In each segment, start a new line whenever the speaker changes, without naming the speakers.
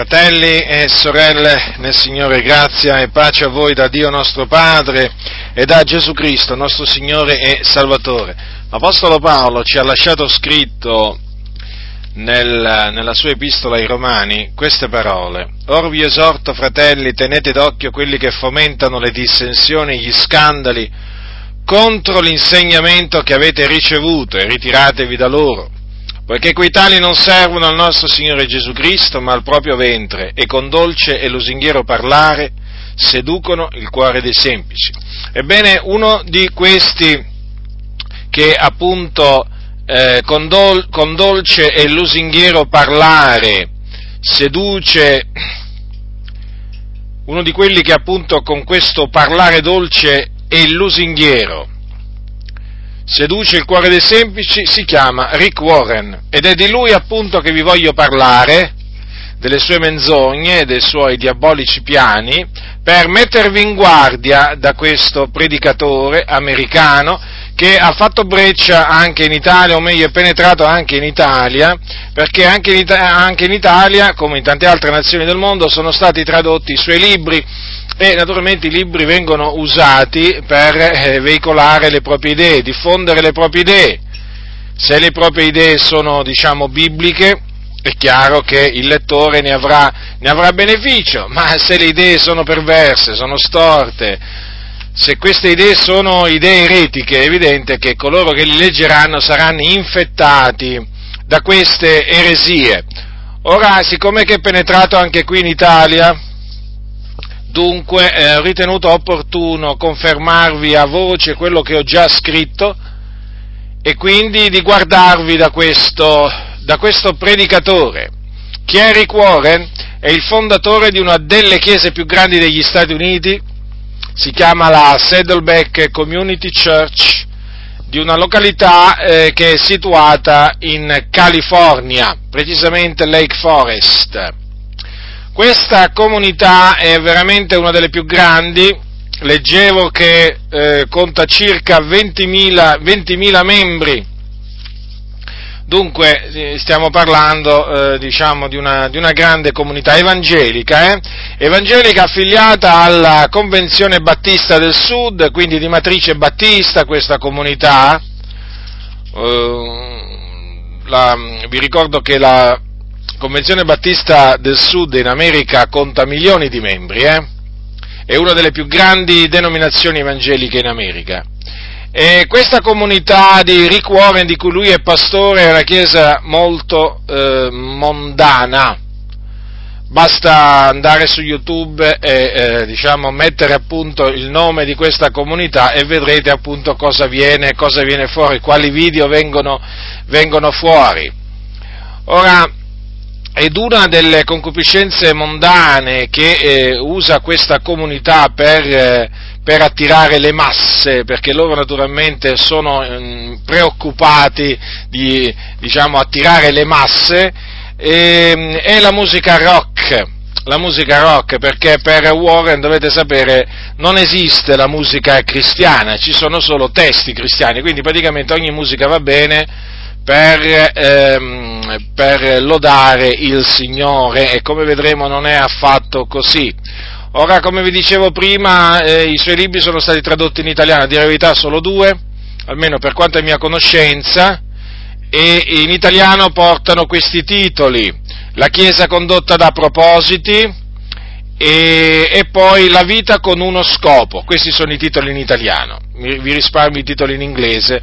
Fratelli e sorelle nel Signore, grazia e pace a voi da Dio nostro Padre e da Gesù Cristo, nostro Signore e Salvatore. L'Apostolo Paolo ci ha lasciato scritto nel, nella sua epistola ai Romani queste parole. Or vi esorto, fratelli, tenete d'occhio quelli che fomentano le dissensioni gli scandali contro l'insegnamento che avete ricevuto e ritiratevi da loro poiché quei tali non servono al nostro Signore Gesù Cristo, ma al proprio ventre, e con dolce e lusinghiero parlare seducono il cuore dei semplici. Ebbene, uno di questi che appunto eh, con, dol- con dolce e lusinghiero parlare seduce, uno di quelli che appunto con questo parlare dolce e lusinghiero seduce il cuore dei semplici, si chiama Rick Warren. Ed è di lui appunto che vi voglio parlare, delle sue menzogne dei suoi diabolici piani, per mettervi in guardia da questo predicatore americano che ha fatto breccia anche in Italia, o meglio è penetrato anche in Italia, perché anche in, anche in Italia, come in tante altre nazioni del mondo, sono stati tradotti i suoi libri e naturalmente i libri vengono usati per eh, veicolare le proprie idee, diffondere le proprie idee. Se le proprie idee sono, diciamo, bibliche, è chiaro che il lettore ne avrà, ne avrà beneficio, ma se le idee sono perverse, sono storte, se queste idee sono idee eretiche, è evidente che coloro che li leggeranno saranno infettati da queste eresie. Ora, siccome è penetrato anche qui in Italia, Dunque eh, ho ritenuto opportuno confermarvi a voce quello che ho già scritto e quindi di guardarvi da questo, da questo predicatore. Chi è Rick Warren? È il fondatore di una delle chiese più grandi degli Stati Uniti, si chiama la Saddleback Community Church, di una località eh, che è situata in California, precisamente Lake Forest. Questa comunità è veramente una delle più grandi, leggevo che eh, conta circa 20.000, 20.000 membri, dunque stiamo parlando eh, diciamo, di, una, di, una, grande comunità evangelica, eh? evangelica affiliata alla Convenzione Battista del Sud, quindi di matrice battista questa comunità. Uh, la, vi ricordo che la Convenzione Battista del Sud in America conta milioni di membri, eh? è una delle più grandi denominazioni evangeliche in America. E questa comunità di Rick Warren, di cui lui è pastore, è una chiesa molto eh, mondana. Basta andare su YouTube e eh, diciamo, mettere appunto il nome di questa comunità e vedrete appunto cosa viene, cosa viene fuori, quali video vengono, vengono fuori. Ora, ed una delle concupiscenze mondane che eh, usa questa comunità per, eh, per, attirare le masse, perché loro naturalmente sono eh, preoccupati di diciamo, attirare le masse, ehm, è la musica rock. La musica rock, perché per Warren dovete sapere non esiste la musica cristiana, ci sono solo testi cristiani, quindi praticamente ogni musica va bene per, ehm, per lodare il Signore e come vedremo non è affatto così. Ora, come vi dicevo prima, eh, i suoi libri sono stati tradotti in italiano, a dire la verità solo due, almeno per quanto è mia conoscenza, e in italiano portano questi titoli, La Chiesa condotta da propositi e, e poi La vita con uno scopo, questi sono i titoli in italiano, vi risparmio i titoli in inglese,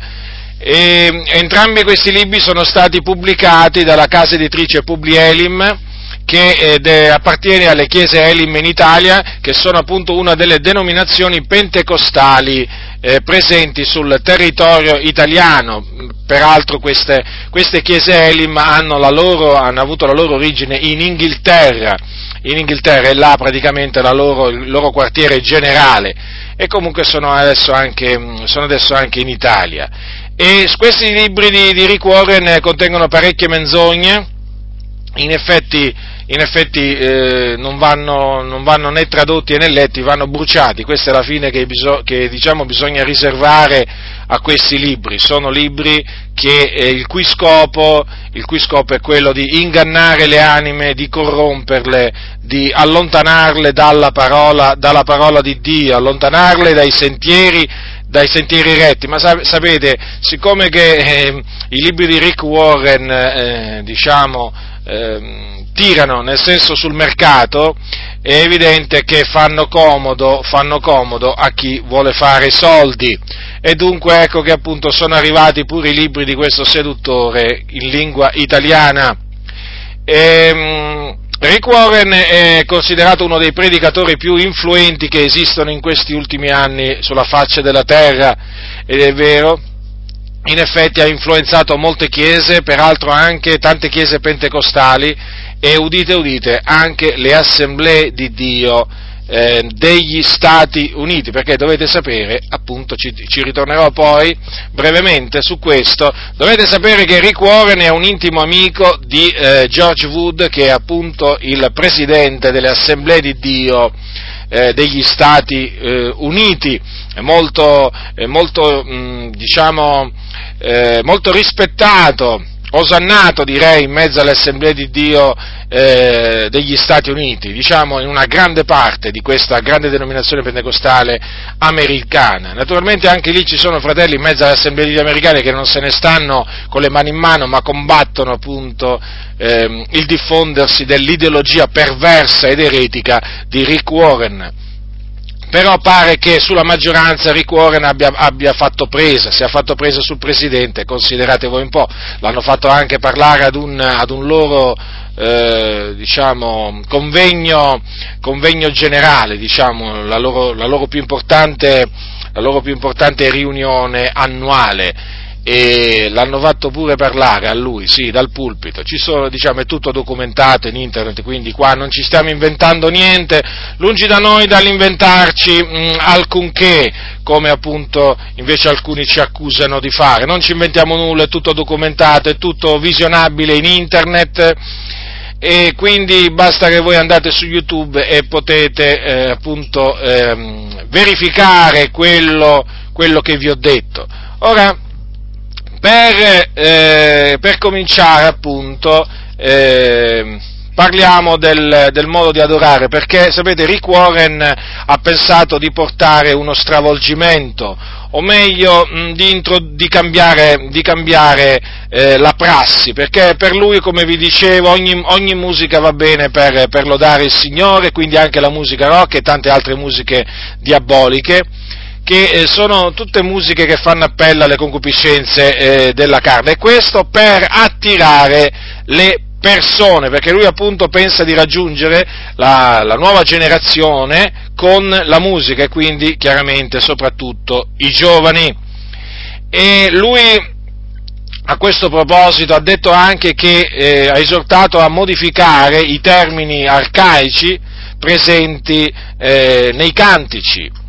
e entrambi questi libri sono stati pubblicati dalla casa editrice Publielim che eh, appartiene alle chiese Elim in Italia, che sono appunto una delle denominazioni pentecostali eh, presenti sul territorio italiano. Peraltro queste, queste chiese Elim hanno, loro, hanno, avuto la loro origine in Inghilterra, in Inghilterra è là praticamente loro, il loro quartiere generale e comunque sono adesso anche, sono adesso anche in Italia. E questi libri di, di Rick Warren contengono parecchie menzogne, in effetti in effetti eh, non, vanno, non, vanno, né tradotti né letti, vanno bruciati. Questa è la fine che, biso- che diciamo, bisogna riservare a questi libri. Sono libri che, eh, il, cui scopo, il, cui scopo, è quello di ingannare le anime, di corromperle, di allontanarle dalla parola, dalla parola di Dio, allontanarle dai sentieri dai sentieri retti, ma sapete, siccome che eh, i libri di Rick Warren, eh, diciamo, eh, tirano nel senso sul mercato, è evidente che fanno comodo, fanno comodo a chi vuole fare soldi. E dunque ecco che appunto sono arrivati pure i libri di questo seduttore in lingua italiana. E, ehm, Rick Warren è considerato uno dei predicatori più influenti che esistono in questi ultimi anni sulla faccia della terra, ed è vero, in effetti ha influenzato molte chiese, peraltro anche tante chiese pentecostali e udite udite anche le assemblee di Dio eh, degli Stati Uniti, perché dovete sapere, appunto ci, ci, ritornerò poi brevemente su questo, dovete sapere che Rick Warren è un intimo amico di eh, George Wood, che è appunto il presidente delle assemblee di Dio eh, degli Stati eh, Uniti, molto, molto mh, diciamo, eh, molto rispettato osannato direi in mezzo alle assemblee di Dio eh, degli Stati Uniti, diciamo in una grande parte di questa grande denominazione pentecostale americana. Naturalmente anche lì ci sono fratelli in mezzo alle assemblee di Dio americane che non se ne stanno con le mani in mano ma combattono appunto eh, il diffondersi dell'ideologia perversa ed eretica di Rick Warren però pare che sulla maggioranza Rick Warren abbia, abbia, fatto presa, sia fatto presa sul Presidente, considerate voi un po', l'hanno fatto anche parlare ad un, ad un loro eh, diciamo, convegno, convegno, generale, diciamo, la, loro, la, loro la loro più importante riunione annuale e l'hanno fatto pure parlare a lui, sì, dal pulpito. Ci sono, diciamo, è tutto documentato in internet, quindi qua non ci stiamo inventando niente, lungi da noi dall'inventarci mh, mm, alcunché, come appunto invece alcuni ci accusano di fare. Non ci inventiamo nulla, è tutto documentato, è tutto visionabile in internet e quindi basta che voi andate su YouTube e potete eh, appunto ehm, verificare quello, quello che vi ho detto. Ora, per, eh, per cominciare appunto eh, parliamo del, del, modo di adorare, perché sapete Rick Warren ha pensato di portare uno stravolgimento, o meglio mh, di, intro, di, cambiare, di cambiare eh, la prassi, perché per lui, come vi dicevo, ogni, ogni musica va bene per, per lodare il Signore, quindi anche la musica rock e tante altre musiche diaboliche che eh, sono tutte musiche che fanno appello alle concupiscenze eh, della carne e questo per attirare le persone, perché lui appunto pensa di raggiungere la, la nuova generazione con la musica e quindi chiaramente soprattutto i giovani. E lui a questo proposito ha detto anche che eh, ha esortato a modificare i termini arcaici presenti eh, nei cantici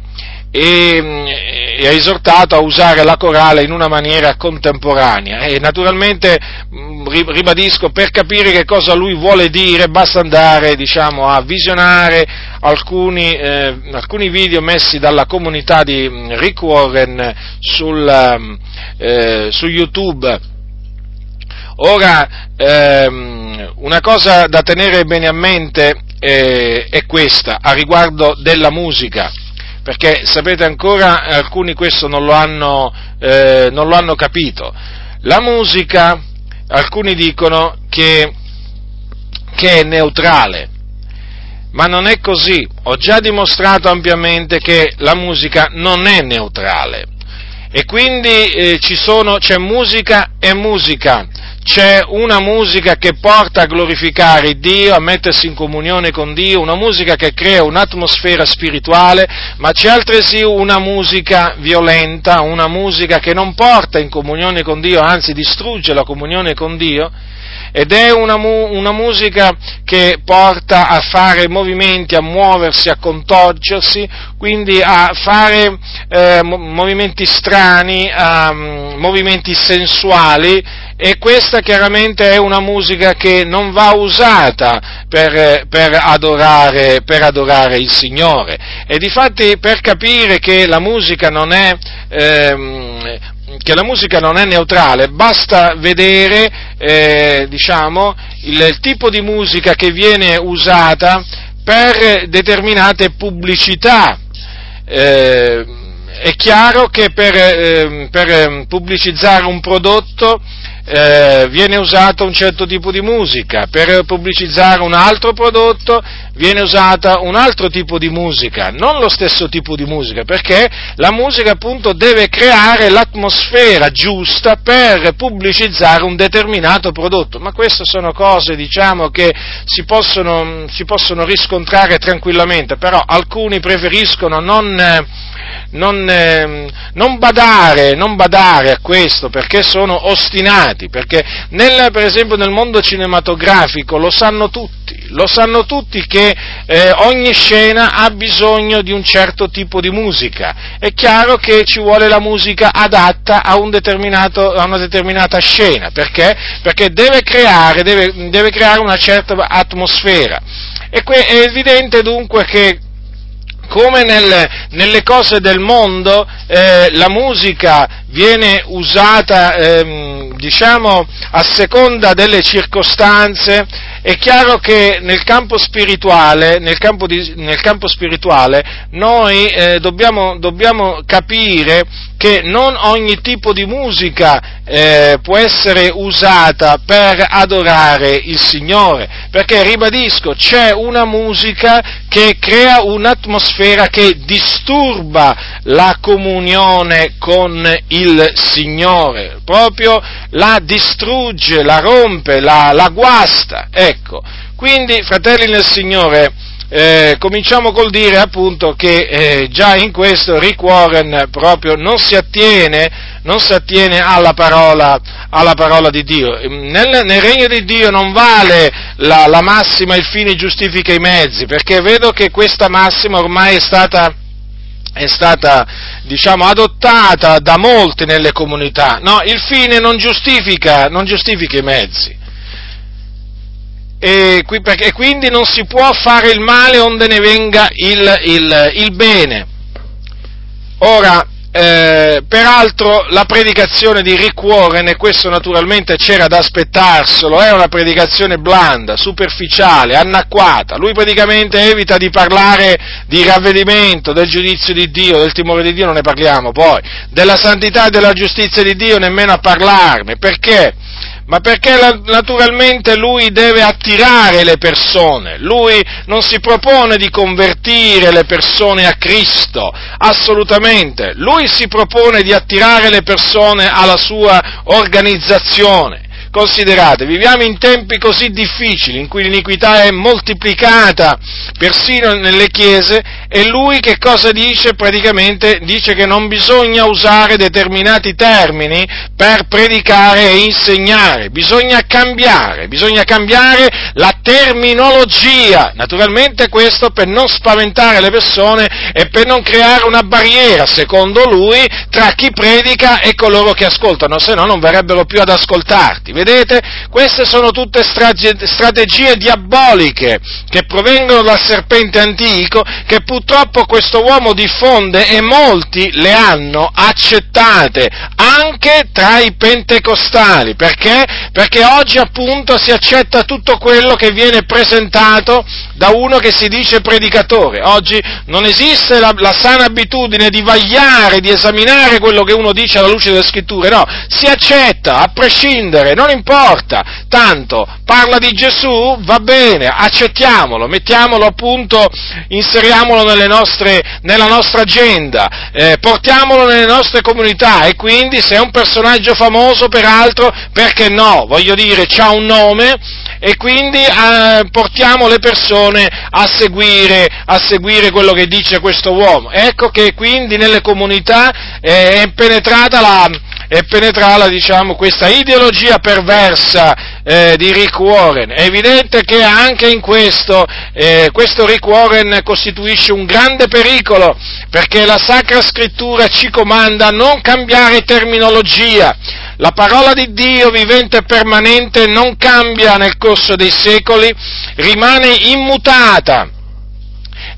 e, e, ha esortato a usare la corale in una maniera contemporanea. E naturalmente mm, ribadisco per capire che cosa lui vuole dire basta andare diciamo, a visionare alcuni, eh, alcuni, video messi dalla comunità di mm, Rick Warren sul, mm, eh, su YouTube. Ora ehm, una cosa da tenere bene a mente eh, è questa a riguardo della musica perché sapete ancora, alcuni questo non lo hanno, eh, non lo hanno capito. La musica, alcuni dicono che, che è neutrale, ma non è così. Ho già dimostrato ampiamente che la musica non è neutrale. E quindi eh, sono, c'è musica e musica c'è una musica che porta a glorificare Dio, a mettersi in comunione con Dio, una musica che crea un'atmosfera spirituale, ma c'è altresì una musica violenta, una musica che non porta in comunione con Dio, anzi distrugge la comunione con Dio, ed è una, una, musica che porta a fare movimenti, a muoversi, a contorgersi, quindi a fare eh, movimenti strani, um, movimenti sensuali e questa chiaramente è una musica che non va usata per, per, adorare, per adorare, il Signore. E difatti per capire che la musica non è, ehm, che la musica non è neutrale, basta vedere eh, diciamo, il, il tipo di musica che viene usata per determinate pubblicità. Eh, è chiaro che per, eh, per, pubblicizzare un prodotto eh, viene usato un certo tipo di musica, per pubblicizzare un altro prodotto viene usata un altro tipo di musica, non lo stesso tipo di musica, perché la musica appunto deve creare l'atmosfera giusta per pubblicizzare un determinato prodotto, ma queste sono cose diciamo che si possono, si possono riscontrare tranquillamente, però alcuni preferiscono non non, eh, non, badare, non, badare, a questo perché sono ostinati, perché nel, per esempio nel mondo cinematografico lo sanno tutti, lo sanno tutti che eh, ogni scena ha bisogno di un certo tipo di musica, è chiaro che ci vuole la musica adatta a, un a una determinata scena, perché? Perché deve creare, deve, deve creare una certa atmosfera. E que- è evidente dunque che come nel, nelle cose del mondo eh, la musica viene usata, ehm, diciamo, a seconda delle circostanze, è chiaro che nel campo spirituale, nel campo, di, nel campo spirituale noi eh, dobbiamo, dobbiamo, capire che non ogni tipo di musica eh, può essere usata per adorare il Signore, perché ribadisco, c'è una musica che crea un'atmosfera che disturba la comunione con il Signore, proprio la distrugge, la rompe, la, la guasta. Ecco, quindi, fratelli nel Signore, eh, cominciamo col dire appunto che eh, già in questo Rick Warren proprio non si attiene, non si attiene alla, parola, alla, parola, di Dio. Nel, nel, regno di Dio non vale la, la massima il fine giustifica i mezzi, perché vedo che questa massima ormai è stata è stata diciamo, adottata da molti nelle comunità. No, il fine non giustifica, non giustifica i mezzi e, e, quindi non si può fare il male onde ne venga il, il, il bene. Ora, eh, peraltro la predicazione di Rick Warren, e questo naturalmente c'era da aspettarselo, è una predicazione blanda, superficiale, anacquata. Lui praticamente evita di parlare di ravvedimento, del giudizio di Dio, del timore di Dio, non ne parliamo poi, della santità e della giustizia di Dio nemmeno a parlarne. Perché? Ma perché naturalmente lui deve attirare le persone, lui non si propone di convertire le persone a Cristo, assolutamente, lui si propone di attirare le persone alla sua organizzazione. Considerate, viviamo in tempi così difficili in cui l'iniquità è moltiplicata persino nelle chiese e lui che cosa dice? Praticamente dice che non bisogna usare determinati termini per predicare e insegnare, bisogna cambiare, bisogna cambiare la terminologia, naturalmente questo per non spaventare le persone e per non creare una barriera, secondo lui, tra chi predica e coloro che ascoltano, se no non verrebbero più ad ascoltarti. Vedete? Queste sono tutte strategie diaboliche che provengono dal serpente antico che purtroppo questo uomo diffonde e molti le hanno accettate anche tra i pentecostali. Perché? Perché oggi appunto si accetta tutto quello che viene presentato da uno che si dice predicatore. Oggi non esiste la, la sana abitudine di vagliare, di esaminare quello che uno dice alla luce delle scritture, no, si accetta a prescindere, non importa, tanto parla di Gesù, va bene, accettiamolo, mettiamolo appunto, inseriamolo nostre, nella nostra agenda, eh, portiamolo nelle nostre comunità e quindi se è un personaggio famoso, peraltro, perché no? Voglio dire, ha un nome e quindi eh, portiamo le persone a seguire, a seguire, quello che dice questo uomo. Ecco che quindi nelle comunità eh, è penetrata la, e penetrarla, diciamo, questa ideologia perversa eh, di Rick Warren. È evidente che anche in questo, eh, questo Rick Warren costituisce un grande pericolo, perché la Sacra Scrittura ci comanda non cambiare terminologia. La parola di Dio vivente e permanente non cambia nel corso dei secoli, rimane immutata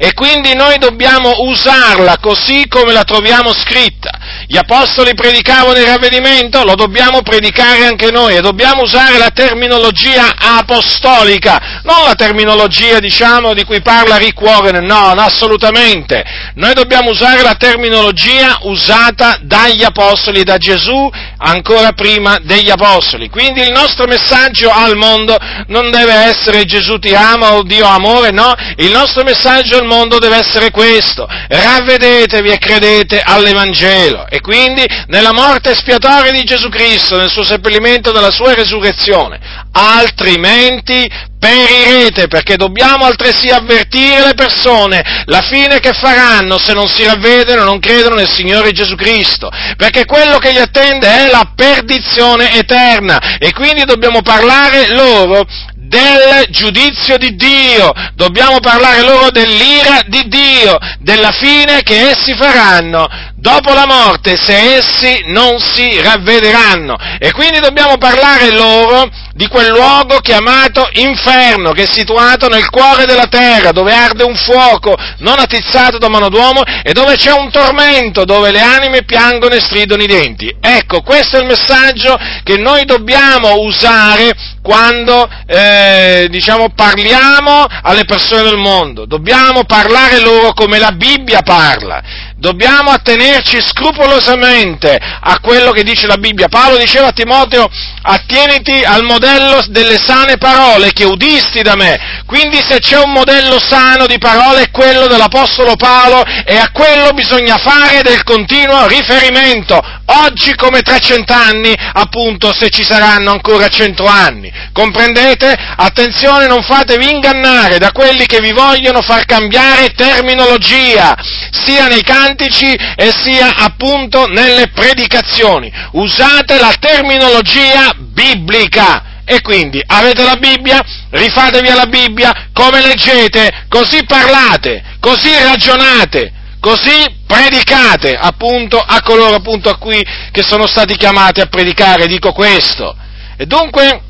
e quindi noi dobbiamo usarla così come la troviamo scritta. Gli apostoli predicavano il ravvedimento, lo dobbiamo predicare anche noi e dobbiamo usare la terminologia apostolica, non la terminologia, diciamo, di cui parla Rick Warren, no, assolutamente. Noi dobbiamo usare la terminologia usata dagli apostoli, da Gesù ancora prima degli apostoli. Quindi il nostro messaggio al mondo non deve essere Gesù ti ama o Dio amore, no, il nostro messaggio al mondo deve essere questo, ravvedetevi e credete all'Evangelo e quindi nella morte espiatoria di Gesù Cristo, nel suo seppellimento, nella sua resurrezione, altrimenti perirete perché dobbiamo altresì avvertire le persone la fine che faranno se non si ravvedono e non credono nel Signore Gesù Cristo, perché quello che li attende è la perdizione eterna. E quindi dobbiamo parlare loro del giudizio di Dio, dobbiamo parlare loro dell'ira di Dio, della fine che essi faranno dopo la morte se essi non si ravvederanno. E quindi dobbiamo parlare loro di quel luogo chiamato inferno, che è situato nel cuore della terra, dove arde un fuoco non attizzato da mano d'uomo e dove c'è un tormento, dove le anime piangono e stridono i denti. Ecco, questo è il messaggio che noi dobbiamo usare quando eh, diciamo, parliamo alle persone del mondo. Dobbiamo parlare loro come la Bibbia parla dobbiamo attenerci scrupolosamente a quello che dice la Bibbia. Paolo diceva a Timoteo, attieniti al modello delle sane parole che udisti da me. Quindi se c'è un modello sano di parole è quello dell'Apostolo Paolo e a quello bisogna fare del continuo riferimento, oggi come tra cent'anni, appunto se ci saranno ancora cento anni. Comprendete? Attenzione, non fatevi ingannare da quelli che vi vogliono far cambiare terminologia, sia nei canti cantici e sia appunto nelle predicazioni. Usate la terminologia biblica. E quindi avete la Bibbia, rifatevi alla Bibbia, come leggete, così parlate, così ragionate, così predicate appunto a coloro appunto a cui che sono stati chiamati a predicare, dico questo. E dunque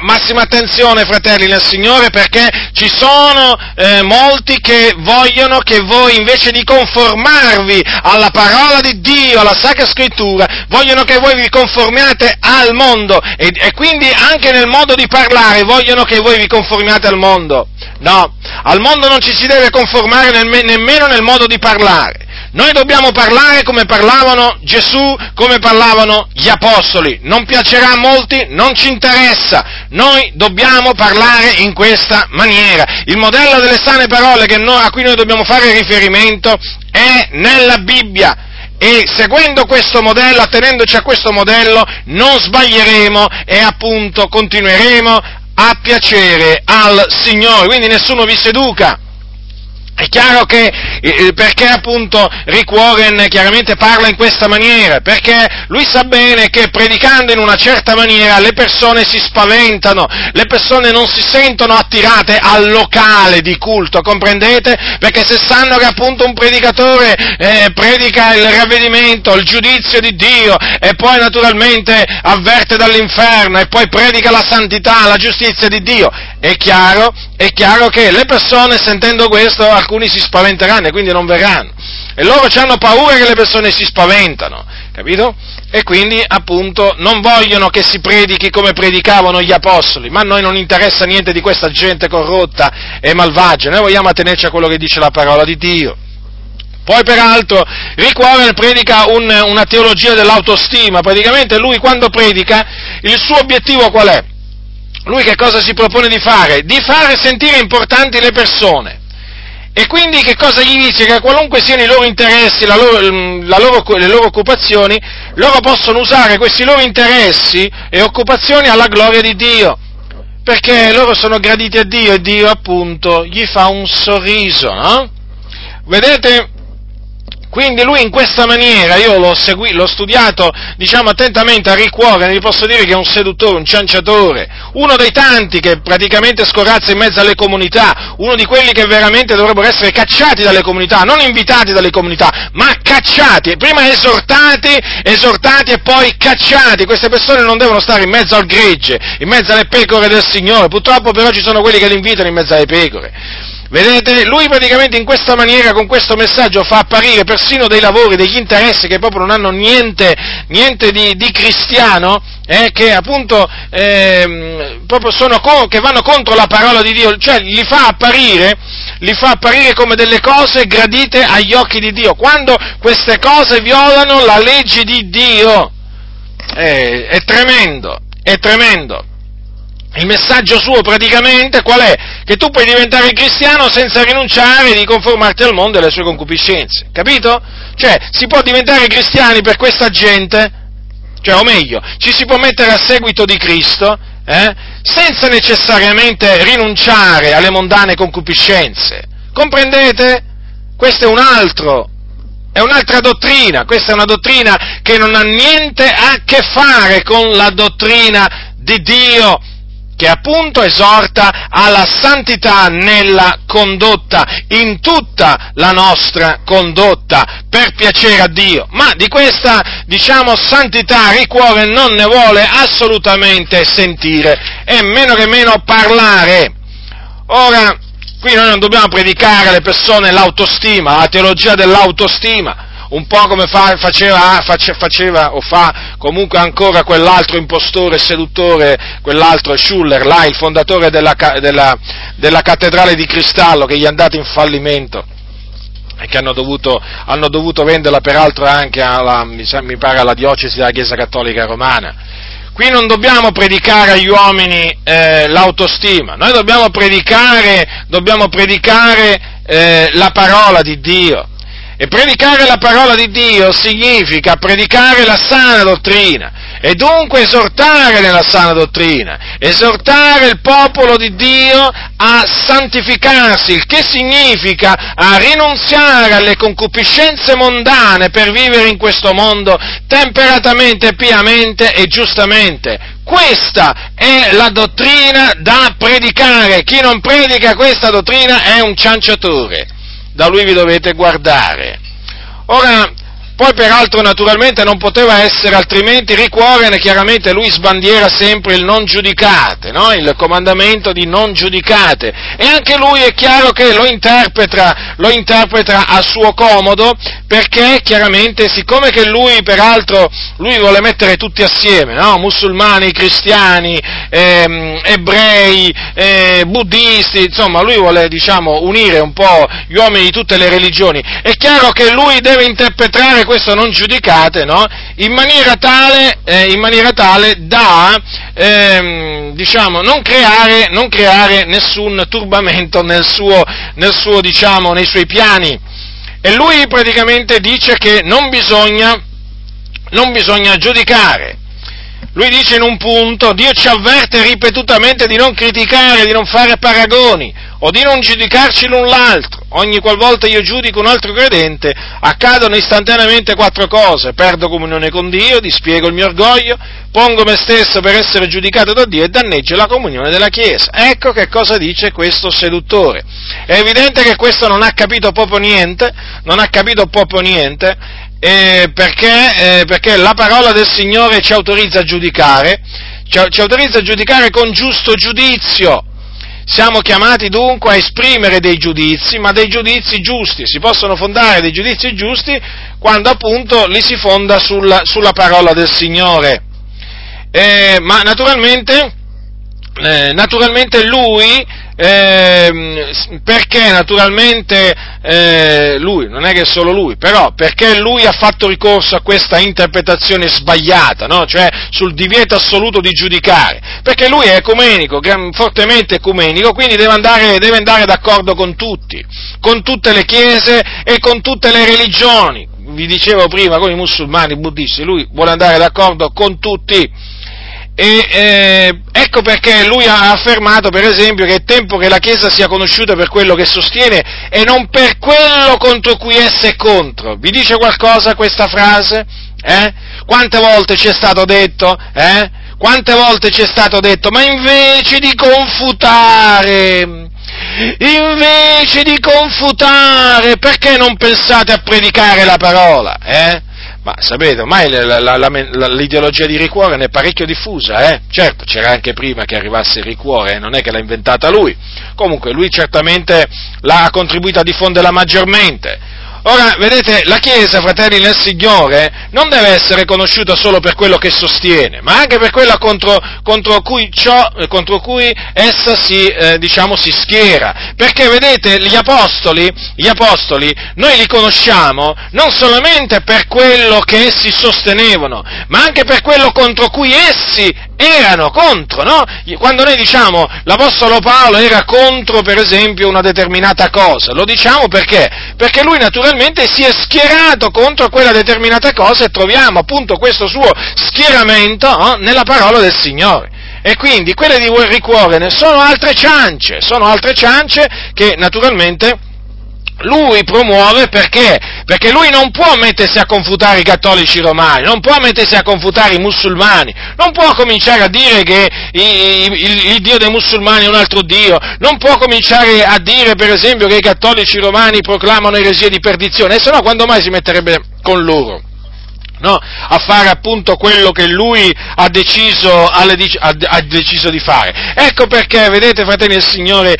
Massima attenzione, fratelli nel Signore, perché ci sono eh, molti che vogliono che voi, invece di conformarvi alla parola di Dio, alla Sacra Scrittura, vogliono che voi vi conformiate al mondo e, e quindi anche nel modo di parlare vogliono che voi vi conformiate al mondo. No, al mondo non ci si deve conformare nemmeno nel modo di parlare. Noi dobbiamo parlare come parlavano Gesù, come parlavano gli apostoli. Non piacerà a molti, non ci interessa. Noi dobbiamo parlare in questa maniera. Il modello delle sane parole noi, a cui noi dobbiamo fare riferimento è nella Bibbia. E seguendo questo modello, attenendoci a questo modello, non sbaglieremo e appunto continueremo a piacere al Signore. Quindi nessuno vi seduca. È chiaro che eh, perché appunto Rick Warren chiaramente parla in questa maniera? Perché lui sa bene che predicando in una certa maniera le persone si spaventano, le persone non si sentono attirate al locale di culto, comprendete? Perché se sanno che appunto un predicatore eh, predica il ravvedimento, il giudizio di Dio e poi naturalmente avverte dall'inferno e poi predica la santità, la giustizia di Dio, è chiaro, è chiaro che le persone sentendo questo alcuni si spaventeranno e quindi non verranno. E loro hanno paura che le persone si spaventano, capito? E quindi appunto non vogliono che si predichi come predicavano gli apostoli, ma a noi non interessa niente di questa gente corrotta e malvagia, noi vogliamo attenerci a quello che dice la parola di Dio. Poi peraltro Rick predica un, una teologia dell'autostima, praticamente lui quando predica il suo obiettivo qual è? lui che cosa si propone di fare? Di fare sentire importanti le persone. E quindi che cosa gli dice? Che qualunque siano i loro interessi, la loro, la loro, le loro occupazioni, loro possono usare questi loro interessi e occupazioni alla gloria di Dio. Perché loro sono graditi a Dio e Dio appunto gli fa un sorriso, no? Vedete, Quindi lui in questa maniera, io l'ho, segui, l'ho studiato, diciamo, attentamente a ricuore, vi posso dire che è un seduttore, un cianciatore, uno dei tanti che praticamente scorazza in mezzo alle comunità, uno di quelli che veramente dovrebbero essere cacciati dalle comunità, non invitati dalle comunità, ma cacciati, prima esortati, esortati e poi cacciati. Queste persone non devono stare in mezzo al gregge, in mezzo alle pecore del Signore, purtroppo però ci sono quelli che li invitano in mezzo alle pecore. Vedete, lui praticamente in questa maniera, con questo messaggio, fa apparire persino dei lavori, degli interessi che proprio non hanno niente, niente di, di, cristiano, eh, che appunto eh, sono, che vanno contro la parola di Dio, cioè li fa apparire, li fa apparire come delle cose gradite agli occhi di Dio, quando queste cose violano la legge di Dio. Eh, è tremendo, è tremendo. Il messaggio suo praticamente qual è? Che tu puoi diventare cristiano senza rinunciare di conformarti al mondo e alle sue concupiscenze, capito? Cioè, si può diventare cristiani per questa gente, cioè, o meglio, ci si può mettere a seguito di Cristo, eh, senza necessariamente rinunciare alle mondane concupiscenze. Comprendete? Questo è un altro, è un'altra dottrina, questa è una dottrina che non ha niente a che fare con la dottrina di Dio che appunto esorta alla santità nella condotta, in tutta la nostra condotta, per piacere a Dio. Ma di questa, diciamo, santità Ricuore non ne vuole assolutamente sentire e meno che meno parlare. Ora, qui noi non dobbiamo predicare alle persone l'autostima, la teologia dell'autostima, un po' come fa, faceva, face, faceva, o fa comunque ancora quell'altro impostore seduttore, quell'altro Schuller, là, il fondatore della, della, della cattedrale di cristallo che gli è andato in fallimento e che hanno dovuto, hanno dovuto venderla peraltro anche alla, mi pare alla diocesi della Chiesa Cattolica Romana. Qui non dobbiamo predicare agli uomini eh, l'autostima, noi dobbiamo predicare, dobbiamo predicare eh, la parola di Dio. E predicare la parola di Dio significa predicare la sana dottrina e dunque esortare nella sana dottrina, esortare il popolo di Dio a santificarsi, il che significa a rinunziare alle concupiscenze mondane per vivere in questo mondo temperatamente, piamente e giustamente. Questa è la dottrina da predicare. Chi non predica questa dottrina è un cianciatore da lui vi dovete guardare. Ora, poi peraltro naturalmente non poteva essere altrimenti Ricuoren, chiaramente lui sbandiera sempre il non giudicate, no? il comandamento di non giudicate e anche lui è chiaro che lo interpreta, lo interpreta a suo comodo perché chiaramente siccome che lui peraltro lui vuole mettere tutti assieme, no? musulmani, cristiani, ehm, ebrei, eh, buddisti, insomma lui vuole diciamo unire un po' gli uomini di tutte le religioni, è chiaro che lui deve interpretare questo non giudicate, no? in, maniera tale, eh, in maniera tale da, ehm, diciamo, non creare, non creare, nessun turbamento nel suo, nel suo, diciamo, nei suoi piani. E lui praticamente dice che non bisogna, non bisogna giudicare. Lui dice in un punto, Dio ci avverte ripetutamente di non criticare, di non fare paragoni o di non giudicarci l'un l'altro. Ogni qualvolta io giudico un altro credente, accadono istantaneamente quattro cose. Perdo comunione con Dio, dispiego il mio orgoglio, pongo me stesso per essere giudicato da Dio e danneggio la comunione della Chiesa. Ecco che cosa dice questo seduttore. È evidente che questo non ha capito proprio niente, non ha capito proprio niente, eh, perché, eh, perché, la parola del Signore ci autorizza a giudicare, ci, ci autorizza a giudicare con giusto giudizio. Siamo chiamati dunque a esprimere dei giudizi, ma dei giudizi giusti. Si possono fondare dei giudizi giusti quando appunto li si fonda sulla, sulla parola del Signore. Eh, ma naturalmente, eh, naturalmente lui eh, perché naturalmente eh, lui, non è che solo lui, però perché lui ha fatto ricorso a questa interpretazione sbagliata, no? cioè sul divieto assoluto di giudicare, perché lui è ecumenico, fortemente ecumenico, quindi deve andare, deve andare d'accordo con tutti, con tutte le chiese e con tutte le religioni, vi dicevo prima, con i musulmani, i buddisti, lui vuole andare d'accordo con tutti. E, eh, ecco perché lui ha affermato, per esempio, che è tempo che la Chiesa sia conosciuta per quello che sostiene e non per quello contro cui essa è contro. Vi dice qualcosa questa frase? Eh? Quante volte ci è stato detto? Eh? Quante volte ci è stato detto? Ma invece di confutare, invece di confutare, perché non pensate a predicare la parola? Eh? Ma sapete, ormai la, la, la, l'ideologia di Ricuore è parecchio diffusa, eh? Certo, c'era anche prima che arrivasse Ricuore, eh? non è che l'ha inventata lui. Comunque, lui certamente l'ha contribuito a diffonderla maggiormente. Ora, vedete, la Chiesa, fratelli nel Signore, non deve essere conosciuta solo per quello che sostiene, ma anche per quello contro, contro, cui, ciò, contro cui, essa si, eh, diciamo, si schiera. Perché, vedete, gli apostoli, gli apostoli, noi li conosciamo non solamente per quello che essi sostenevano, ma anche per quello contro cui essi erano contro, no? Quando noi diciamo l'Apostolo Paolo era contro, per esempio, una determinata cosa, lo diciamo perché? Perché lui naturalmente si è schierato contro quella determinata cosa e troviamo appunto questo suo schieramento no? nella parola del Signore. E quindi quelle di ricuore sono altre ciance, sono altre ciance che naturalmente lui promuove perché? Perché lui non può mettersi a confutare i cattolici romani, non può mettersi a confutare i musulmani, non può cominciare a dire che il, il, il Dio dei musulmani è un altro Dio, non può cominciare a dire per esempio che i cattolici romani proclamano eresie di perdizione, e se no quando mai si metterebbe con loro? No? a fare appunto quello che lui ha deciso, ha, deciso, di fare. Ecco perché, vedete fratelli del Signore,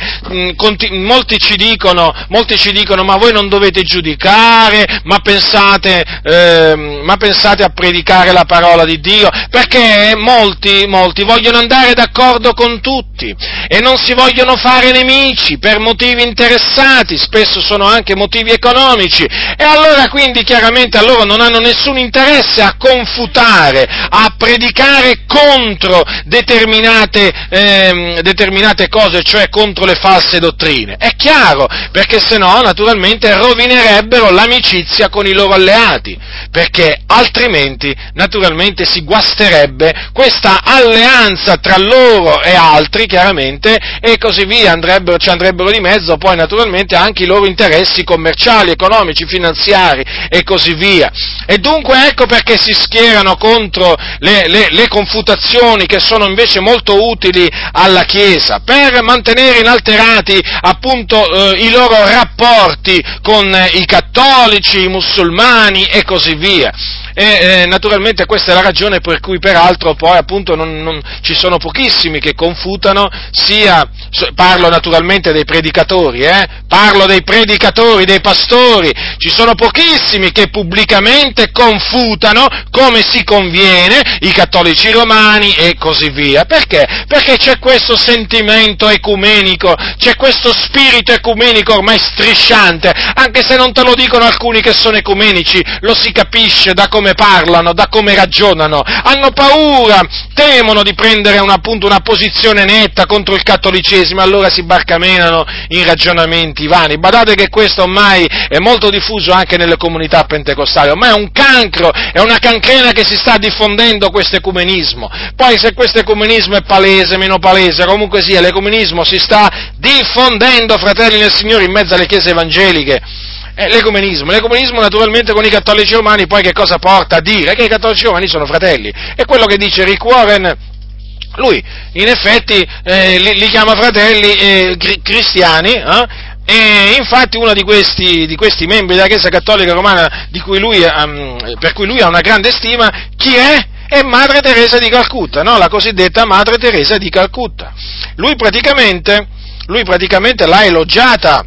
molti ci, dicono, molti ci dicono ma voi non dovete giudicare, ma pensate, eh, ma pensate a predicare la parola di Dio, perché molti, molti vogliono andare d'accordo con tutti e non si vogliono fare nemici per motivi interessati, spesso sono anche motivi economici e allora quindi chiaramente a loro non hanno nessun interesse interesse a confutare, a predicare contro determinate, ehm, determinate cose, cioè contro le false dottrine. È chiaro, perché se no naturalmente rovinerebbero l'amicizia con i loro alleati, perché altrimenti naturalmente si guasterebbe questa alleanza tra loro e altri, chiaramente, e così via, andrebbero, ci andrebbero di mezzo poi naturalmente anche i loro interessi commerciali, economici, finanziari e così via. E dunque ecco perché si schierano contro le, le, le confutazioni che sono invece molto utili alla Chiesa, per mantenere inalterati appunto eh, i loro rapporti con eh, i cattolici, i musulmani e così via. E eh, naturalmente questa è la ragione per cui peraltro poi appunto non, non, ci sono pochissimi che confutano, sia, parlo naturalmente dei predicatori, eh, parlo dei predicatori, dei pastori, ci sono pochissimi che pubblicamente confutano come si conviene i cattolici romani e così via. Perché? Perché c'è questo sentimento ecumenico, c'è questo spirito ecumenico ormai strisciante, anche se non te lo dicono alcuni che sono ecumenici, lo si capisce da come parlano, da come ragionano, hanno paura, temono di prendere un, appunto una posizione netta contro il cattolicesimo, allora si barcamenano in ragionamenti vani. Badate che questo ormai è molto diffuso anche nelle comunità pentecostali, ormai è un cancro, è una cancrena che si sta diffondendo questo ecumenismo. Poi se questo ecumenismo è palese, meno palese, comunque sia, l'ecumenismo si sta diffondendo, fratelli del Signore, in mezzo alle chiese evangeliche è l'ecumenismo. L'ecumenismo naturalmente con i cattolici romani poi che cosa porta a dire? Che i cattolici romani sono fratelli. È quello che dice Rick Warren, lui in effetti eh, li, li, chiama fratelli eh, cristiani, eh? E infatti uno di questi, di questi, membri della Chiesa Cattolica Romana cui lui, um, per cui lui ha una grande stima, chi è? È Madre Teresa di Calcutta, no? la cosiddetta Madre Teresa di Calcutta. Lui praticamente, lui praticamente l'ha elogiata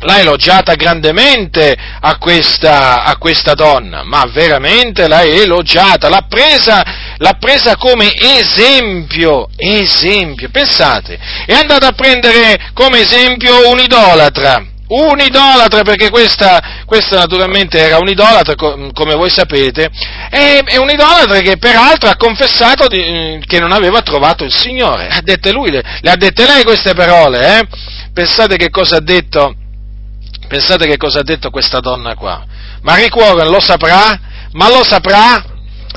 l'ha elogiata grandemente a questa, a questa, donna, ma veramente l'ha elogiata, l'ha presa, l'ha presa come esempio, esempio, pensate, è andata a prendere come esempio un idolatra, un idolatra, perché questa, questa naturalmente era un idolatra, come voi sapete, è, è un idolatra che peraltro ha confessato di, che non aveva trovato il Signore, ha dette lui, le, le ha dette lei queste parole, eh? pensate che cosa ha detto Pensate che cosa ha detto questa donna qua. Ma Rick Warren lo saprà? Ma lo saprà?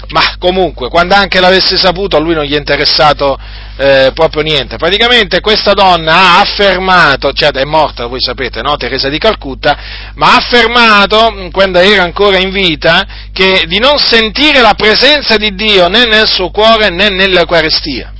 Ma comunque, quando anche l'avesse saputo, a lui non gli è interessato eh, proprio niente. Praticamente questa donna ha affermato, cioè è morta, voi sapete, no? Teresa di Calcutta, ma ha affermato, quando era ancora in vita, che di non sentire la presenza di Dio né nel suo cuore né nell'Eucarestia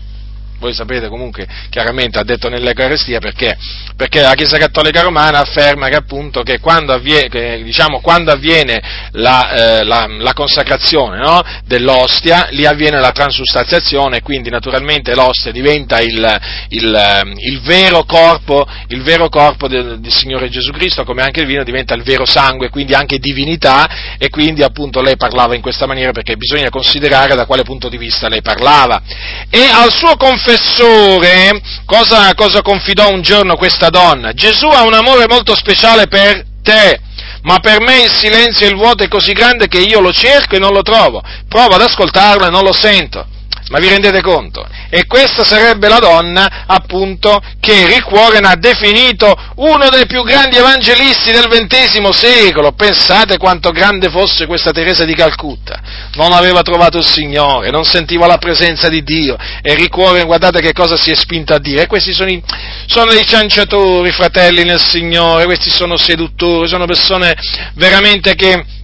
voi sapete comunque chiaramente ha detto nell'Eucaristia perché, perché la Chiesa Cattolica Romana afferma che appunto che quando avviene, che, diciamo, quando avviene la, eh, la, la, consacrazione no, dell'ostia, lì avviene la transustanziazione e quindi naturalmente l'ostia diventa il, il, il, vero corpo, il vero corpo del, del, Signore Gesù Cristo, come anche il vino diventa il vero sangue, quindi anche divinità e quindi appunto lei parlava in questa maniera perché bisogna considerare da quale punto di vista lei parlava. E al suo confessore confessore, cosa, cosa confidò un giorno questa donna? Gesù ha un amore molto speciale per te, ma per me il silenzio e il vuoto è così grande che io lo cerco e non lo trovo. Provo ad ascoltarlo e non lo sento. Ma vi rendete conto? E questa sarebbe la donna, appunto, che Rick ha definito uno dei più grandi evangelisti del XX secolo. Pensate quanto grande fosse questa Teresa di Calcutta. Non aveva trovato il Signore, non sentiva la presenza di Dio. E Rick guardate che cosa si è spinto a dire. E questi sono, i, sono dei cianciatori, fratelli nel Signore, questi sono seduttori, sono persone veramente che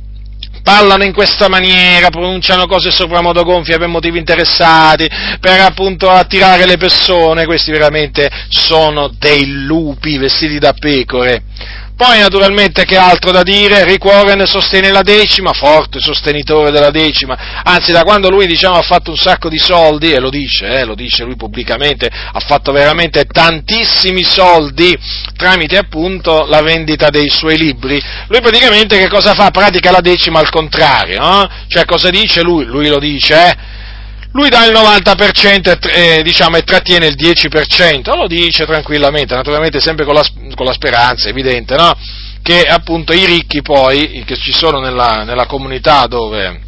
parlano in questa maniera, pronunciano cose sopramodo gonfie per motivi interessati, per appunto attirare le persone, questi veramente sono dei lupi vestiti da pecore. Poi naturalmente che altro da dire? Rick sostiene la decima, forte sostenitore della decima, anzi da quando lui diciamo, ha fatto un sacco di soldi, e lo dice, eh, lo dice lui pubblicamente, ha fatto veramente tantissimi soldi tramite appunto la vendita dei suoi libri, lui praticamente che cosa fa? Pratica la decima al contrario, no? cioè cosa dice lui? Lui lo dice, eh? Lui dà il 90% e, eh, diciamo, e trattiene il 10%, lo dice tranquillamente, naturalmente sempre con la, con la speranza, evidente, no? che appunto i ricchi poi, che ci sono nella, nella comunità dove,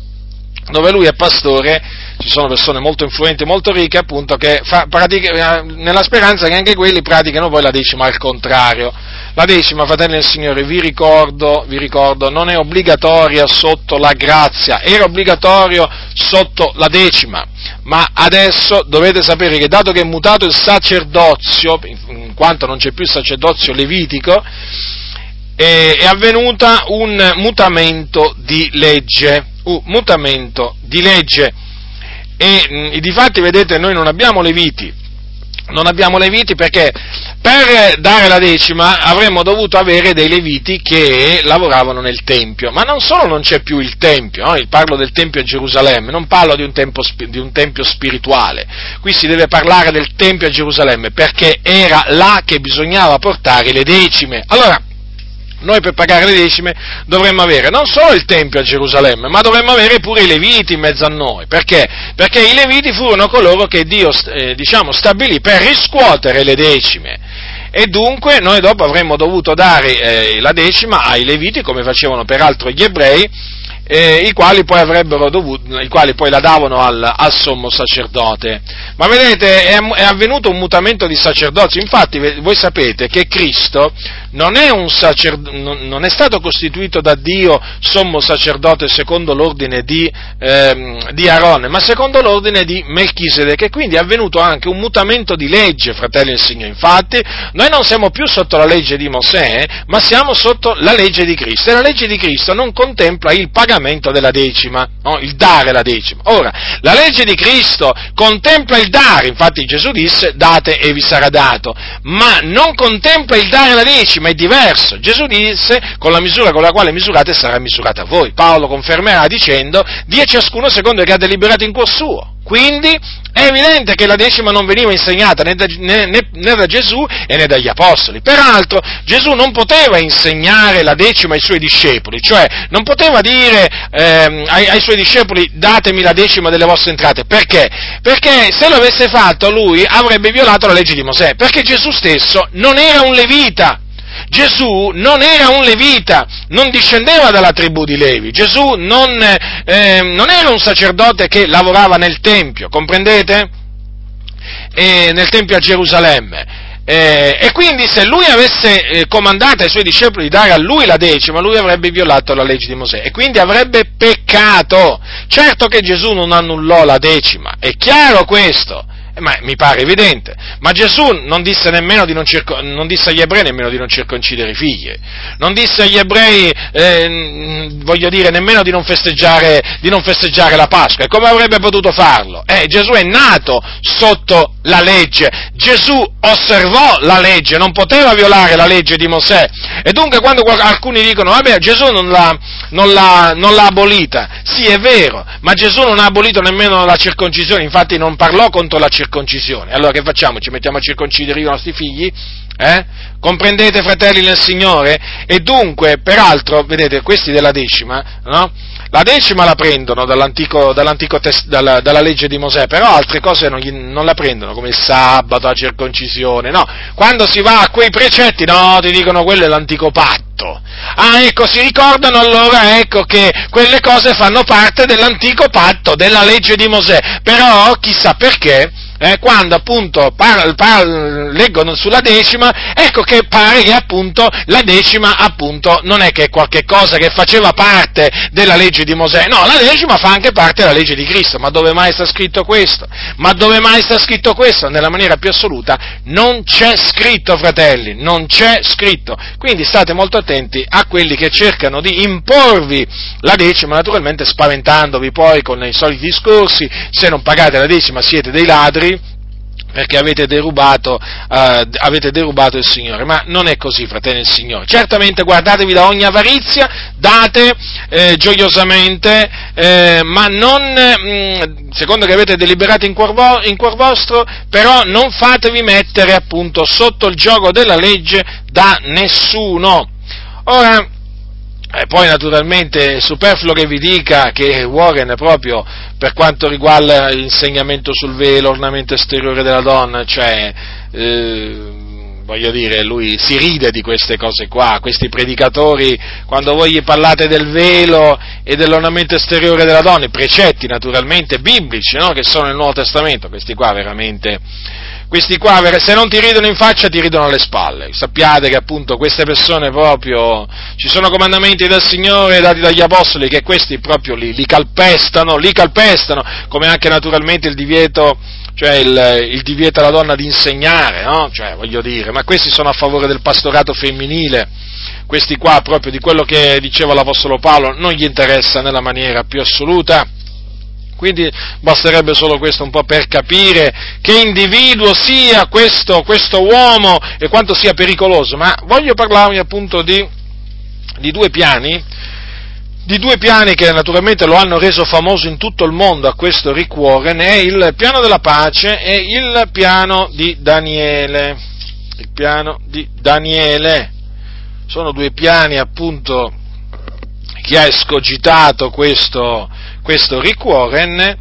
dove lui è pastore, ci sono persone molto influenti, molto ricche, appunto, che fa, pratica, nella speranza che anche quelli pratichino poi la decima al contrario. La decima, fratelli del Signore, vi ricordo, vi ricordo, non è obbligatoria sotto la grazia, era obbligatorio sotto la decima, ma adesso dovete sapere che dato che è mutato il sacerdozio, in quanto non c'è più il sacerdozio levitico, è avvenuta un mutamento di legge uh, mutamento di legge. E mh, di fatti, vedete, noi non abbiamo leviti, non abbiamo leviti perché per dare la decima avremmo dovuto avere dei leviti che lavoravano nel Tempio, ma non solo non c'è più il Tempio, no? parlo del Tempio a Gerusalemme, non parlo di un, tempo, di un, Tempio spirituale, qui si deve parlare del Tempio a Gerusalemme perché era là che bisognava portare le decime. Allora, noi per pagare le decime dovremmo avere non solo il Tempio a Gerusalemme, ma dovremmo avere pure i Leviti in mezzo a noi. Perché? Perché i Leviti furono coloro che Dio eh, diciamo, stabilì per riscuotere le decime. E dunque noi dopo avremmo dovuto dare eh, la decima ai Leviti, come facevano peraltro gli ebrei, eh, i, quali dovuto, i, quali poi la davano al, al sommo sacerdote. Ma vedete, è, è, avvenuto un mutamento di sacerdozio, infatti voi sapete che Cristo non è, sacerd- non è stato costituito da Dio sommo sacerdote secondo l'ordine di, ehm, di Aarone, ma secondo l'ordine di Melchisedec, e quindi è avvenuto anche un mutamento di legge, fratelli del Signore. Infatti, noi non siamo più sotto la legge di Mosè, ma siamo sotto la legge di Cristo, e la legge di Cristo non contempla il pagamento della decima, no? il dare la decima. Ora, la legge di Cristo contempla il dare, infatti Gesù disse date e vi sarà dato, ma non contempla il dare la decima, è diverso. Gesù disse con la misura con la quale misurate sarà misurata a voi. Paolo confermerà dicendo dia ciascuno secondo che ha deliberato in cuor suo. Quindi è evidente che la decima non veniva insegnata né da, né, né, da, Gesù e né dagli Apostoli. Peraltro Gesù non poteva insegnare la decima ai suoi discepoli, cioè non poteva dire eh, ai, ai, suoi discepoli datemi la decima delle vostre entrate. Perché? Perché se lo avesse fatto lui avrebbe violato la legge di Mosè, perché Gesù stesso non era un levita, Gesù non era un levita, non discendeva dalla tribù di Levi, Gesù non, eh, non era un sacerdote che lavorava nel Tempio, comprendete? E nel Tempio a Gerusalemme. Eh, e quindi se lui avesse eh, comandato ai suoi discepoli di dare a lui la decima, lui avrebbe violato la legge di Mosè e quindi avrebbe peccato. Certo che Gesù non annullò la decima, è chiaro questo. Ma mi pare evidente. Ma Gesù non disse, di non circo, non disse agli ebrei nemmeno di non circoncidere i figli, non disse agli ebrei, eh, voglio dire, nemmeno di non, di non, festeggiare, la Pasqua. E come avrebbe potuto farlo? Eh, Gesù è nato sotto la legge, Gesù osservò la legge, non poteva violare la legge di Mosè. E dunque quando alcuni dicono, vabbè, Gesù non l'ha, non l'ha, non l'ha abolita, sì è vero, ma Gesù non ha abolito nemmeno la circoncisione, infatti non parlò contro la circoncisione circoncisione. Allora che facciamo? Ci mettiamo a circoncidere i nostri figli? Eh? Comprendete, fratelli nel Signore? E dunque, peraltro, vedete, questi della decima, no? La decima la prendono dall'antico, dall'antico test, dalla, dalla, legge di Mosè, però altre cose non, gli, non, la prendono, come il sabato, la circoncisione, no. Quando si va a quei precetti, no, ti dicono quello è l'antico patto. Ah, ecco, si ricordano allora, ecco, che quelle cose fanno parte dell'antico patto, della legge di Mosè, però chissà perché, eh, quando appunto par, par, leggono sulla decima, ecco che pare che appunto la decima appunto non è che è qualche cosa che faceva parte della legge di Mosè, no, la decima fa anche parte della legge di Cristo, ma dove mai sta scritto questo? Ma dove mai sta scritto questo? Nella maniera più assoluta non c'è scritto, fratelli, non c'è scritto, quindi state molto attenti a quelli che cercano di imporvi la decima, naturalmente spaventandovi poi con i soliti discorsi, se non pagate la decima siete dei ladri, perché avete derubato, uh, avete derubato, il Signore, ma non è così, fratelli del Signore. Certamente guardatevi da ogni avarizia, date eh, gioiosamente, eh, ma non, mh, mm, secondo che avete deliberato in cuor, vo- in cuor, vostro, però non fatevi mettere appunto sotto il gioco della legge da nessuno. Ora, e poi naturalmente è superfluo che vi dica che Warren proprio per quanto riguarda l'insegnamento sul velo, l'ornamento esteriore della donna, cioè eh, voglio dire, lui si ride di queste cose qua, questi predicatori, quando voi gli parlate del velo e dell'ornamento esteriore della donna, i precetti naturalmente biblici, no? che sono nel Nuovo Testamento, questi qua veramente questi qua, se non ti ridono in faccia, ti ridono alle spalle. Sappiate che appunto queste persone proprio, ci sono comandamenti del Signore dati dagli Apostoli che questi proprio li, li calpestano, li calpestano, come anche naturalmente il divieto, cioè il, il divieto alla donna di insegnare, no? Cioè, voglio dire, ma questi sono a favore del pastorato femminile, questi qua proprio di quello che diceva l'Apostolo Paolo non gli interessa nella maniera più assoluta quindi basterebbe solo questo un po' per capire che individuo sia questo, questo uomo e quanto sia pericoloso. Ma voglio parlarvi appunto di, di due piani, di due piani che naturalmente lo hanno reso famoso in tutto il mondo a questo Rick Warren, è il piano della pace e il piano di Daniele. Il piano di Daniele. Sono due piani appunto che ha escogitato questo, questo Rick Warren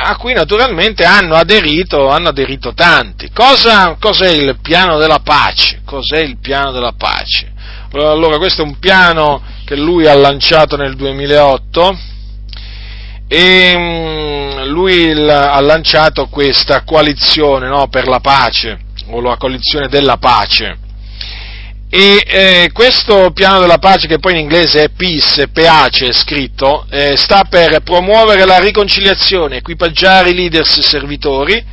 a cui naturalmente hanno aderito, hanno aderito tanti. Cosa, cos'è il piano della pace? Cos'è il piano della pace? Allora, questo è un piano che lui ha lanciato nel 2008 e mm, lui ha lanciato questa coalizione no, per la pace, o la coalizione della pace e eh, questo piano della pace, che poi in inglese è peace, pace scritto, eh, sta per promuovere la riconciliazione, equipaggiare i leaders servitori,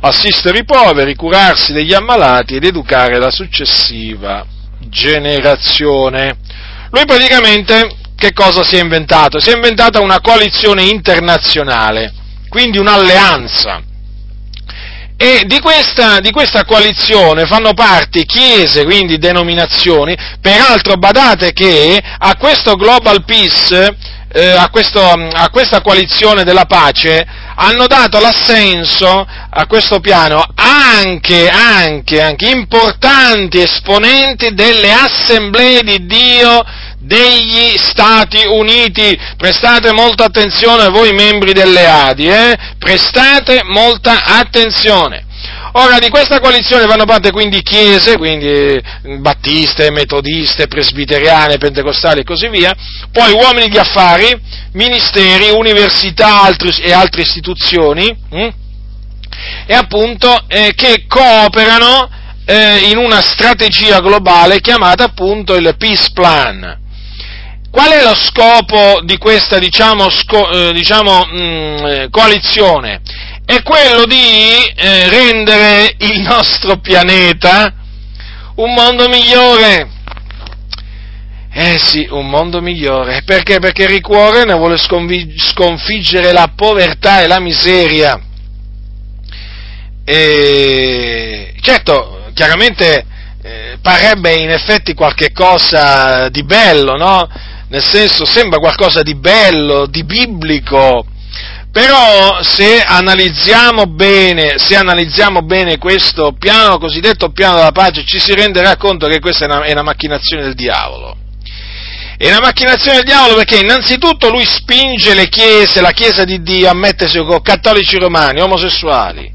assistere i poveri, curarsi degli ammalati ed educare la successiva generazione. Lui praticamente che cosa si è inventato? Si è inventata una coalizione internazionale, quindi un'alleanza e di questa, di questa, coalizione fanno parte chiese, quindi denominazioni, peraltro badate che a questo Global Peace, eh, a, questo, a, questa coalizione della pace, hanno dato l'assenso a questo piano anche, anche, anche importanti esponenti delle assemblee di Dio degli Stati Uniti. Prestate molta attenzione voi membri delle Adi, eh? prestate molta attenzione. Ora, di questa coalizione fanno parte quindi chiese, quindi eh, battiste, metodiste, presbiteriane, pentecostali e così via, poi uomini di affari, ministeri, università altri, e altre istituzioni, hm? e appunto eh, che cooperano eh, in una strategia globale chiamata appunto il Peace Plan. Qual è lo scopo di questa, diciamo, sco, eh, diciamo mh, mm, eh, coalizione? È quello di eh, rendere il nostro pianeta un mondo migliore. Eh sì, un mondo migliore. Perché? Perché Rick Warren vuole sconfiggere la povertà e la miseria. E certo, chiaramente eh, parrebbe in effetti qualche cosa di bello, no? Nel senso, sembra qualcosa di bello, di biblico, però se analizziamo bene, se analizziamo bene questo piano, cosiddetto piano della pace, ci si renderà conto che questa è una, è una macchinazione del diavolo. È una macchinazione del diavolo perché innanzitutto lui spinge le chiese, la chiesa di Dio a mettersi con cattolici romani, omosessuali,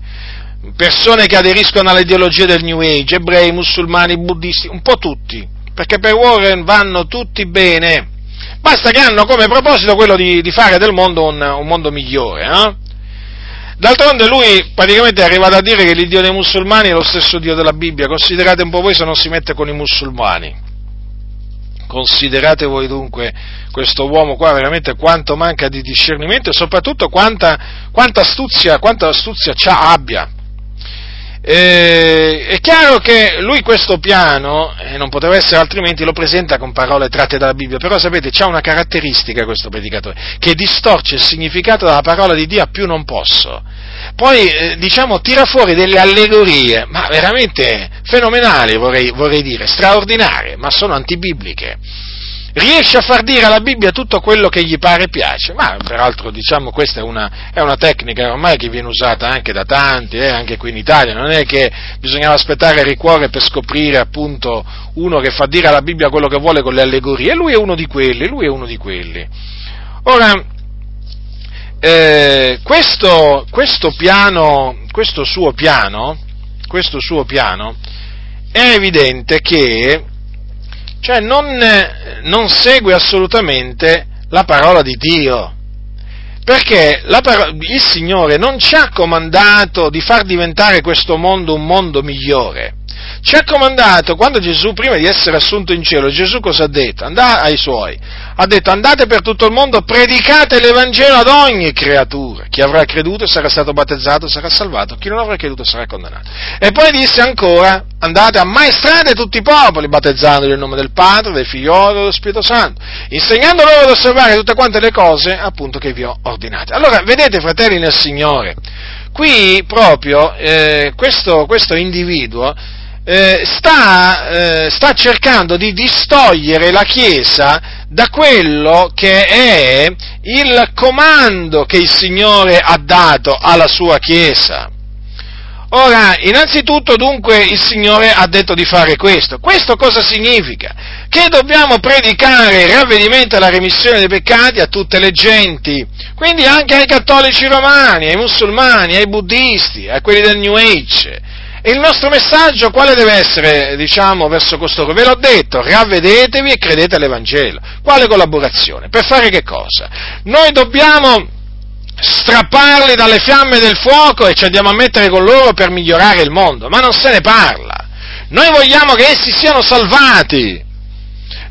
persone che aderiscono all'ideologia del New Age, ebrei, musulmani, buddisti, un po' tutti, perché per Warren vanno tutti bene. Basta che hanno come proposito quello di, di fare del mondo un, un mondo migliore. Eh? D'altronde lui praticamente è arrivato a dire che l'Iddio dei musulmani è lo stesso Dio della Bibbia, considerate un po' voi se non si mette con i musulmani. Considerate voi dunque questo uomo qua veramente quanto manca di discernimento e soprattutto quanta, quanta astuzia, quanta astuzia abbia. Eh, è chiaro che lui questo piano, e eh, non poteva essere altrimenti, lo presenta con parole tratte dalla Bibbia, però sapete, c'è una caratteristica questo predicatore, che distorce il significato della parola di Dio a più non posso. Poi, eh, diciamo, tira fuori delle allegorie, ma veramente fenomenali, vorrei, vorrei dire, straordinarie, ma sono antibibliche riesce a far dire alla Bibbia tutto quello che gli pare e piace, ma peraltro diciamo questa è una, è una, tecnica ormai che viene usata anche da tanti, eh, anche qui in Italia, non è che bisognava aspettare il ricuore per scoprire appunto uno che fa dire alla Bibbia quello che vuole con le allegorie, lui è uno di quelli, lui è uno di quelli. Ora, eh, questo, questo piano, questo suo piano, questo suo piano, è evidente che cioè non, non segue assolutamente la parola di Dio. Perché parola, il Signore non ci ha comandato di far diventare questo mondo un mondo migliore. Ci ha comandato, quando Gesù, prima di essere assunto in cielo, Gesù cosa ha detto? Andà ai suoi, ha detto andate per tutto il mondo, predicate l'Evangelo ad ogni creatura. Chi avrà creduto sarà stato battezzato, sarà salvato, chi non avrà creduto sarà condannato. E poi disse ancora, andate a maestrare tutti i popoli, battezzandoli nel nome del Padre, del Figlio e dello Spirito Santo, insegnando loro ad osservare tutte quante le cose appunto che vi ho ordinate. Allora, vedete fratelli nel Signore, qui proprio eh, questo, questo individuo eh, sta, eh, sta cercando di distogliere la Chiesa da quello che è il comando che il Signore ha dato alla sua Chiesa. Ora, innanzitutto dunque il Signore ha detto di fare questo. Questo cosa significa? Che dobbiamo predicare il ravvedimento e la remissione dei peccati a tutte le genti, quindi anche ai cattolici romani, ai musulmani, ai buddisti, a quelli del New Age, e il nostro messaggio quale deve essere, diciamo, verso costoro? Ve l'ho detto, ravvedetevi e credete all'Evangelo. Quale collaborazione? Per fare che cosa? Noi dobbiamo strapparli dalle fiamme del fuoco e ci andiamo a mettere con loro per migliorare il mondo, ma non se ne parla. Noi vogliamo che essi siano salvati.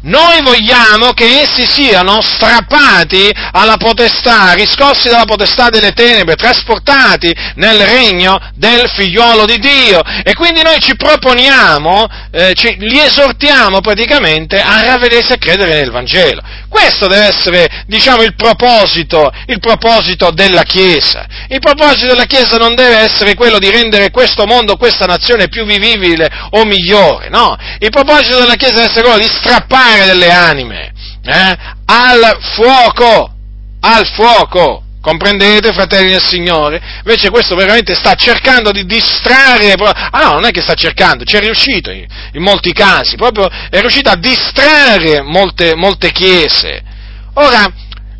Noi vogliamo che essi siano strappati alla potestà, riscossi dalla potestà delle tenebre, trasportati nel regno del figliuolo di Dio. E quindi noi ci proponiamo, eh, ci, li esortiamo praticamente a ravvedersi e credere nel Vangelo. Questo deve essere, diciamo, il proposito, il proposito della Chiesa. Il proposito della Chiesa non deve essere quello di rendere questo mondo, questa nazione più vivibile o migliore, no. Il proposito della Chiesa deve essere quello di strappare consumare delle anime eh, al fuoco, al fuoco. Comprendete, fratelli del Signore? Invece questo veramente sta cercando di distrarre, ah no, non è che sta cercando, ci è riuscito in, in molti casi, proprio è riuscito a distrarre molte, molte chiese. Ora,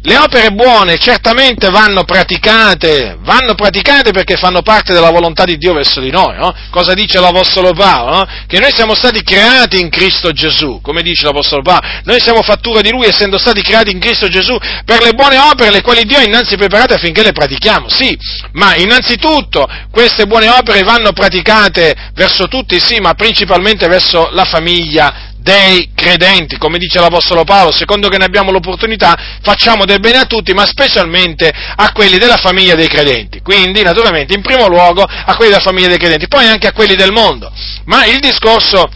le opere buone certamente vanno praticate, vanno praticate perché fanno parte della volontà di Dio verso di noi, no? Cosa dice l'Apostolo Paolo? No? Che noi siamo stati creati in Cristo Gesù, come dice l'Apostolo Paolo, noi siamo fattura di Lui essendo stati creati in Cristo Gesù per le buone opere le quali Dio ha innanzi preparate affinché le pratichiamo, sì, ma innanzitutto queste buone opere vanno praticate verso tutti, sì, ma principalmente verso la famiglia dei credenti, come dice l'Apostolo Paolo, secondo che ne abbiamo l'opportunità, facciamo del bene a tutti, ma specialmente a quelli della famiglia dei credenti. Quindi, naturalmente, in primo luogo a quelli della famiglia dei credenti, poi anche a quelli del mondo. Ma il discorso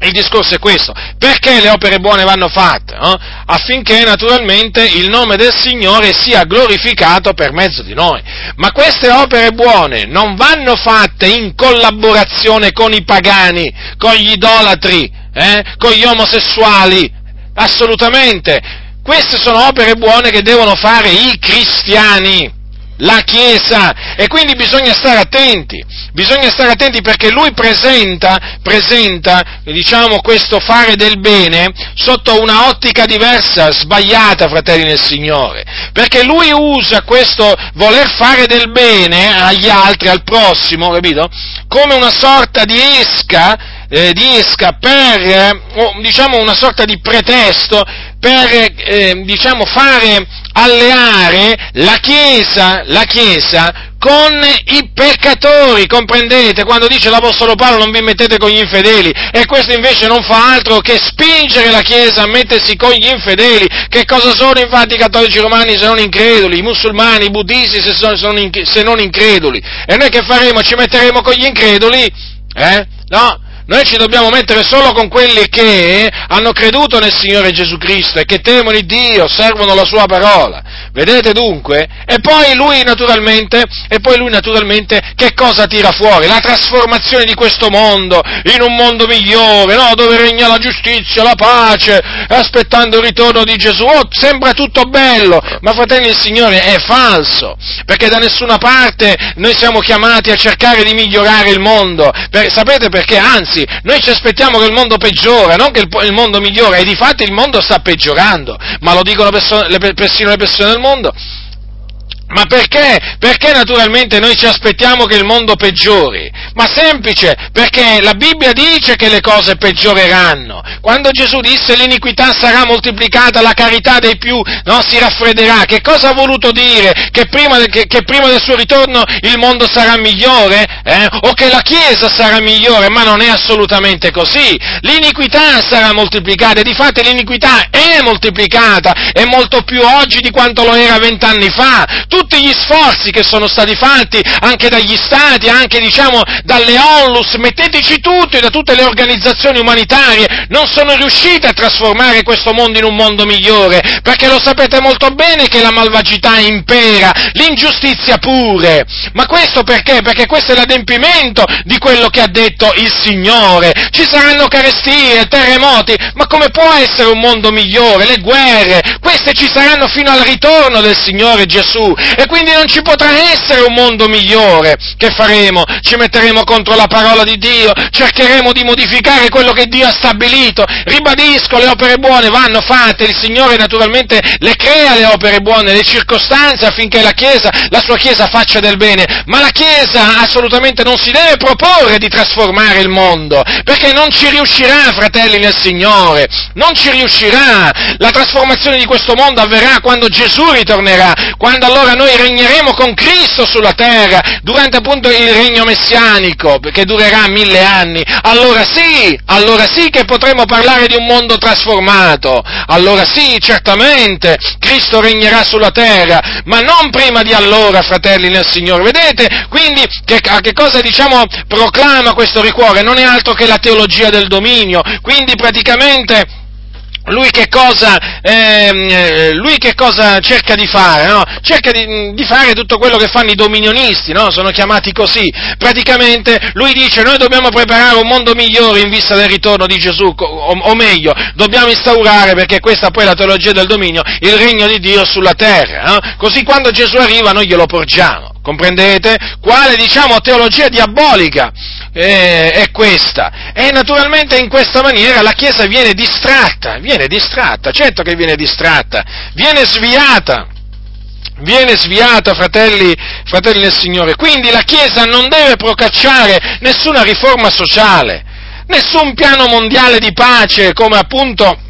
il discorso è questo, perché le opere buone vanno fatte? Eh? Affinché naturalmente il nome del Signore sia glorificato per mezzo di noi. Ma queste opere buone non vanno fatte in collaborazione con i pagani, con gli idolatri, eh? con gli omosessuali, assolutamente. Queste sono opere buone che devono fare i cristiani la Chiesa e quindi bisogna stare attenti, bisogna stare attenti perché lui presenta, presenta, diciamo, questo fare del bene sotto una ottica diversa, sbagliata, fratelli nel Signore, perché lui usa questo voler fare del bene agli altri, al prossimo, capito? Come una sorta di esca, eh, di per, eh, diciamo, una sorta di pretesto per, eh, diciamo, fare alleare la Chiesa, la Chiesa con i peccatori, comprendete? Quando dice l'Apostolo Paolo non vi mettete con gli infedeli e questo invece non fa altro che spingere la Chiesa a mettersi con gli infedeli. Che cosa sono infatti i cattolici romani se non increduli, i musulmani, i buddisti se, sono, se non increduli? E noi che faremo? Ci metteremo con gli increduli? Eh? No? Noi ci dobbiamo mettere solo con quelli che hanno creduto nel Signore Gesù Cristo e che temono Dio, servono la Sua parola. Vedete dunque? E poi lui naturalmente, e poi lui naturalmente che cosa tira fuori? La trasformazione di questo mondo in un mondo migliore, no? Dove regna la giustizia, la pace, aspettando il ritorno di Gesù. Oh, sembra tutto bello, ma fratelli il Signore è falso, perché da nessuna parte noi siamo chiamati a cercare di migliorare il mondo. Per, sapete perché? Anzi, Anzi, noi ci aspettiamo che il mondo peggiora, non che il, il mondo migliora, e di fatto il mondo sta peggiorando, ma lo dicono persone, le, persino le persone del mondo. Ma perché? Perché naturalmente noi ci aspettiamo che il mondo peggiori? Ma semplice, perché la Bibbia dice che le cose peggioreranno. Quando Gesù disse l'iniquità sarà moltiplicata, la carità dei più no, si raffredderà, che cosa ha voluto dire? Che prima, che, che prima del suo ritorno il mondo sarà migliore? Eh? O che la Chiesa sarà migliore? Ma non è assolutamente così. L'iniquità sarà moltiplicata e di fatto l'iniquità è moltiplicata, è molto più oggi di quanto lo era vent'anni fa. Tu tutti gli sforzi che sono stati fatti anche dagli stati, anche diciamo dalle onlus, metteteci tutti, da tutte le organizzazioni umanitarie, non sono riuscite a trasformare questo mondo in un mondo migliore, perché lo sapete molto bene che la malvagità impera, l'ingiustizia pure. Ma questo perché? Perché questo è l'adempimento di quello che ha detto il Signore. Ci saranno carestie, terremoti, ma come può essere un mondo migliore? Le guerre, queste ci saranno fino al ritorno del Signore Gesù e quindi non ci potrà essere un mondo migliore. Che faremo? Ci metteremo contro la parola di Dio, cercheremo di modificare quello che Dio ha stabilito. Ribadisco, le opere buone vanno fatte, il Signore naturalmente le crea le opere buone, le circostanze affinché la Chiesa, la sua Chiesa faccia del bene, ma la Chiesa assolutamente non si deve proporre di trasformare il mondo, perché non ci riuscirà, fratelli nel Signore, non ci riuscirà. La trasformazione di questo mondo avverrà quando Gesù ritornerà, quando allora noi regneremo con Cristo sulla terra durante appunto il regno messianico che durerà mille anni. Allora sì, allora sì che potremo parlare di un mondo trasformato. Allora sì, certamente Cristo regnerà sulla terra, ma non prima di allora, fratelli nel Signore. Vedete? Quindi che, a che cosa diciamo proclama questo ricuore? Non è altro che la teologia del dominio. Quindi praticamente lui che, cosa, eh, lui che cosa, cerca di fare? No? Cerca di, di, fare tutto quello che fanno i dominionisti, no? sono chiamati così. Praticamente lui dice noi dobbiamo preparare un mondo migliore in vista del ritorno di Gesù, o, o meglio, dobbiamo instaurare, perché questa poi è la teologia del dominio, il regno di Dio sulla terra. No? Così quando Gesù arriva noi glielo porgiamo comprendete? Quale, diciamo, teologia diabolica eh, è questa? E naturalmente in questa maniera la Chiesa viene distratta, viene distratta, certo che viene distratta, viene sviata viene sviata, fratelli, fratelli del Signore. Quindi la Chiesa non deve procacciare nessuna riforma sociale, nessun piano mondiale di pace, come appunto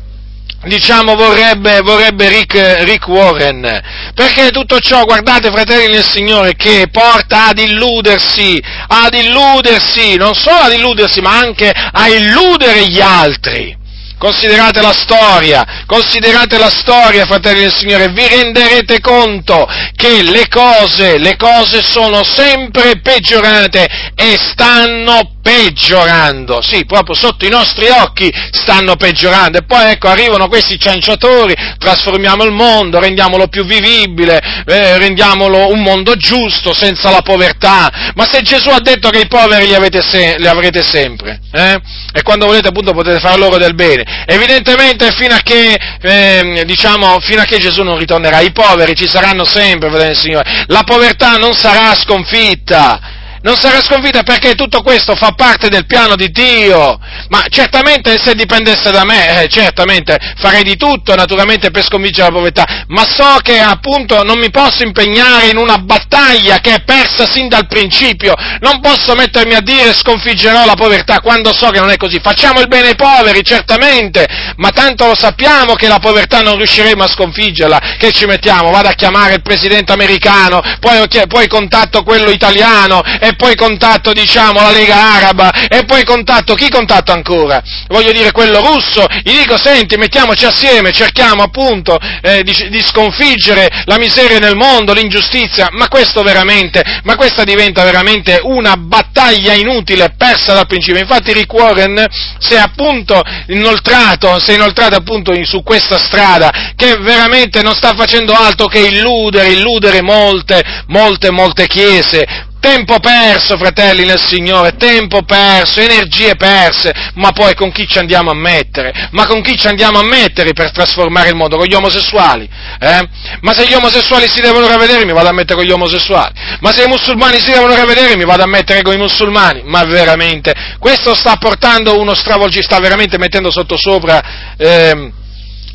diciamo vorrebbe, vorrebbe Rick, Rick, Warren, perché tutto ciò, guardate fratelli del Signore, che porta ad illudersi, ad illudersi, non solo ad illudersi, ma anche a illudere gli altri. Considerate la storia, considerate la storia, fratelli del Signore, vi renderete conto che le cose, le cose sono sempre peggiorate e stanno peggiorando, sì, proprio sotto i nostri occhi stanno peggiorando. E poi ecco arrivano questi cianciatori, trasformiamo il mondo, rendiamolo più vivibile, eh, rendiamolo un mondo giusto, senza la povertà, ma se Gesù ha detto che i poveri li, se- li avrete sempre, eh? e quando volete appunto potete fare loro del bene, evidentemente fino a che, eh, diciamo, fino a che Gesù non ritornerà, i poveri ci saranno sempre, fratelli Signore, la povertà non sarà sconfitta, non sarà sconfitta perché tutto questo fa parte del piano di Dio, ma certamente se dipendesse da me, eh, certamente farei di tutto naturalmente per sconfiggere la povertà, ma so che appunto non mi posso impegnare in una battaglia che è persa sin dal principio, non posso mettermi a dire sconfiggerò la povertà quando so che non è così, facciamo il bene ai poveri certamente, ma tanto lo sappiamo che la povertà non riusciremo a sconfiggerla, che ci mettiamo, vado a chiamare il presidente americano, poi, poi contatto quello italiano, e poi contatto, diciamo, la Lega Araba, e poi contatto, chi contatto ancora? Voglio dire quello russo, gli dico, senti, mettiamoci assieme, cerchiamo appunto eh, di, di, sconfiggere la miseria nel mondo, l'ingiustizia, ma questo veramente, ma questa diventa veramente una battaglia inutile, persa dal principio. Infatti Rick Warren si è appunto inoltrato, si è inoltrato appunto su questa strada, che veramente non sta facendo altro che illudere, illudere molte, molte, molte chiese, Tempo perso, fratelli nel Signore, tempo perso, energie perse, ma poi con chi ci andiamo a mettere? Ma con chi ci andiamo a mettere per trasformare il mondo? Con gli omosessuali? Eh? Ma se gli omosessuali si devono ravedere mi vado a mettere con gli omosessuali, ma se i musulmani si devono ravedere mi vado a mettere con i musulmani, ma veramente, questo sta portando uno stravolgimento, sta veramente mettendo sottosopra... Eh,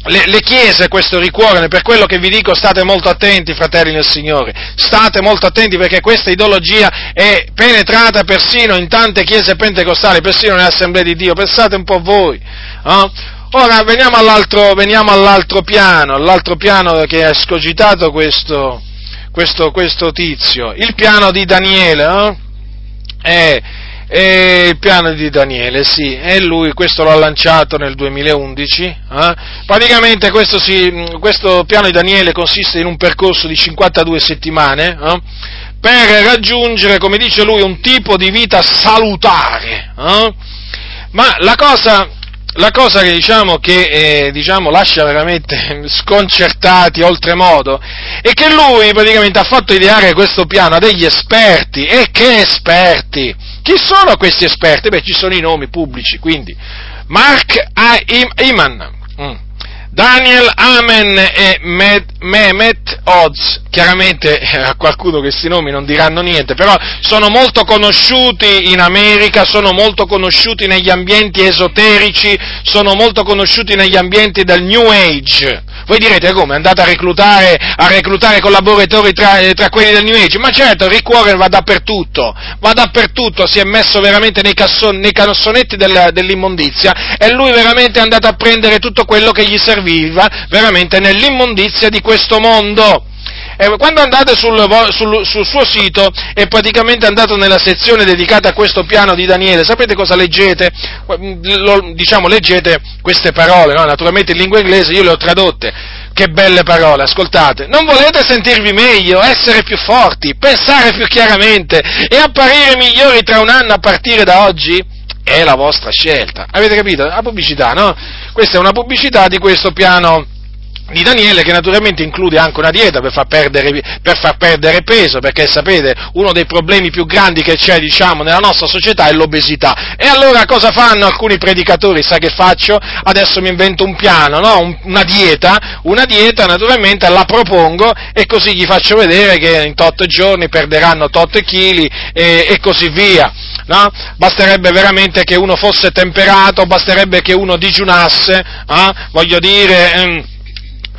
le, le, chiese questo ricuorano, per quello che vi dico state molto attenti, fratelli nel Signore, state molto attenti perché questa ideologia è penetrata persino in tante chiese pentecostali, persino nelle assemblee di Dio, pensate un po' voi. Eh? Ora veniamo all'altro, veniamo all'altro piano, all'altro piano che ha scogitato questo, questo, questo tizio, il piano di Daniele. Eh? È, e il piano di Daniele, sì, e lui questo l'ha lanciato nel 2011. Eh? Praticamente questo, si, questo, piano di Daniele consiste in un percorso di 52 settimane eh? per raggiungere, come dice lui, un tipo di vita salutare. Eh? Ma la cosa, la cosa che, diciamo, che eh, diciamo, lascia veramente sconcertati oltremodo è che lui praticamente ha fatto ideare questo piano a degli esperti, e che esperti! Chi sono questi esperti? Beh, ci sono i nomi pubblici, quindi Mark. Iman, mm. Daniel Amen e Mehmet Oz, chiaramente eh, a qualcuno questi nomi non diranno niente, però sono molto conosciuti in America, sono molto conosciuti negli ambienti esoterici, sono molto conosciuti negli ambienti del New Age. Voi direte come? Andate a reclutare, a reclutare collaboratori tra, eh, tra, quelli del New Age? Ma certo, Rick Warren va dappertutto, va dappertutto, si è messo veramente nei, casson, nei cassonetti del, dell'immondizia e lui veramente è andato a prendere tutto quello che gli serviva veramente nell'immondizia di questo mondo. E quando andate sul, sul, sul, suo sito e praticamente andate nella sezione dedicata a questo piano di Daniele, sapete cosa leggete? Lo, diciamo, leggete queste parole, no? naturalmente in lingua inglese io le ho tradotte. Che belle parole, ascoltate. Non volete sentirvi meglio, essere più forti, pensare più chiaramente e apparire migliori tra un anno a partire da oggi? È la vostra scelta. Avete capito? La pubblicità, no? Questa è una pubblicità di questo piano di Daniele che naturalmente include anche una dieta per far, perdere, per far perdere peso, perché sapete uno dei problemi più grandi che c'è diciamo, nella nostra società è l'obesità. E allora cosa fanno alcuni predicatori? Sa che faccio? Adesso mi invento un piano, no? una dieta, una dieta naturalmente la propongo e così gli faccio vedere che in tot giorni perderanno tot chili e, e così via. No? Basterebbe veramente che uno fosse temperato, basterebbe che uno digiunasse, eh? voglio dire... Ehm,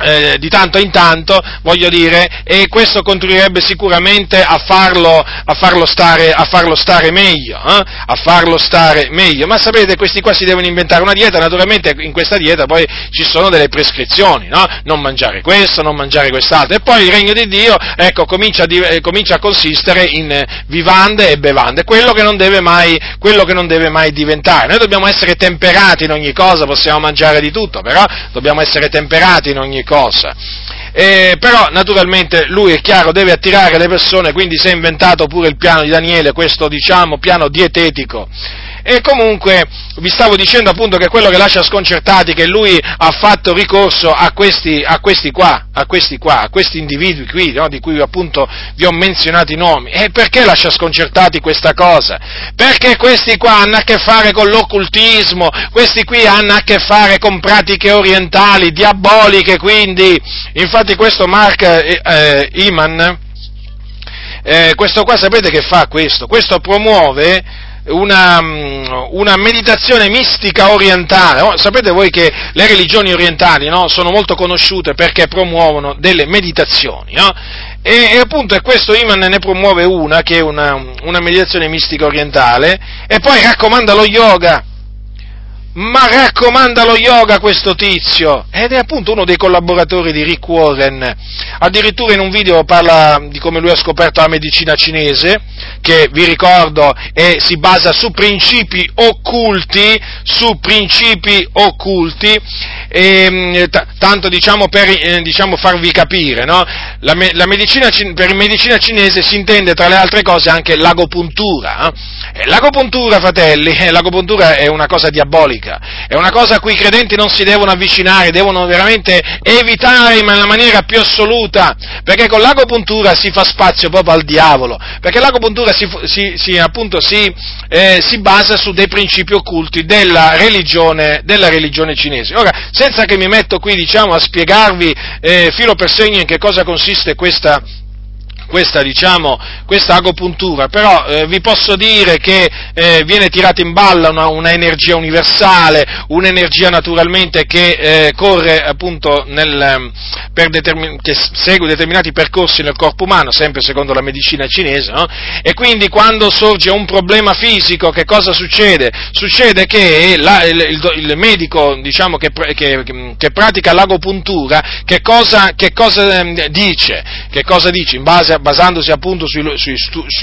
eh, di tanto in tanto, voglio dire, e questo contribuirebbe sicuramente a farlo, a farlo, stare, a farlo stare, meglio, eh? a farlo stare meglio. Ma sapete, questi qua si devono inventare una dieta, naturalmente in questa dieta poi ci sono delle prescrizioni, no? Non mangiare questo, non mangiare quest'altro, e poi il regno di Dio, ecco, comincia a, eh, comincia a consistere in vivande e bevande, quello che, mai, quello che non deve mai diventare. Noi dobbiamo essere temperati in ogni cosa, possiamo mangiare di tutto, però dobbiamo essere temperati in ogni cosa. Eh, però naturalmente lui è chiaro, deve attirare le persone, quindi si è inventato pure il piano di Daniele, questo diciamo piano dietetico. E comunque vi stavo dicendo appunto che quello che lascia sconcertati è che lui ha fatto ricorso a questi, a questi qua, a questi qua, a questi individui qui, no, di cui appunto vi ho menzionato i nomi. E perché lascia sconcertati questa cosa? Perché questi qua hanno a che fare con l'occultismo, questi qui hanno a che fare con pratiche orientali, diaboliche, quindi, infatti questo Mark eh, eh, Iman, eh, questo qua sapete che fa questo? Questo promuove una, mm, una, meditazione mistica orientale. Oh, sapete voi che le religioni orientali no, sono molto conosciute perché promuovono delle meditazioni, no? e, e, appunto questo Iman ne promuove una, che è una, una meditazione mistica orientale, e poi raccomanda lo yoga ma raccomanda lo yoga questo tizio, ed è appunto uno dei collaboratori di Rick Warren, addirittura in un video parla di come lui ha scoperto la medicina cinese, che vi ricordo è, si basa su principi occulti, su principi occulti, e, mm, t- tanto diciamo per eh, diciamo farvi capire, no? la, me- la medicina, per medicina cinese si intende tra le altre cose anche l'agopuntura, eh? l'agopuntura fratelli, l'agopuntura è una cosa diabolica, diabolica, è una cosa a cui i credenti non si devono avvicinare, devono veramente evitare in una maniera più assoluta, perché con l'agopuntura si fa spazio proprio al diavolo, perché l'agopuntura si, si, si, appunto, eh, si basa su dei principi occulti della religione, della religione, cinese. Ora, senza che mi metto qui diciamo, a spiegarvi eh, filo per segno in che cosa consiste questa questa, diciamo, questa agopuntura, però eh, vi posso dire che eh, viene tirata in balla una, una, energia universale, un'energia naturalmente che eh, corre appunto nel, determin- che segue determinati percorsi nel corpo umano, sempre secondo la medicina cinese, no? e quindi quando sorge un problema fisico che cosa succede? Succede che la, il, il, il, medico diciamo, che, che, che, pratica l'agopuntura che cosa, che cosa ehm, dice? Che cosa dice? In base basandosi appunto sui, sui,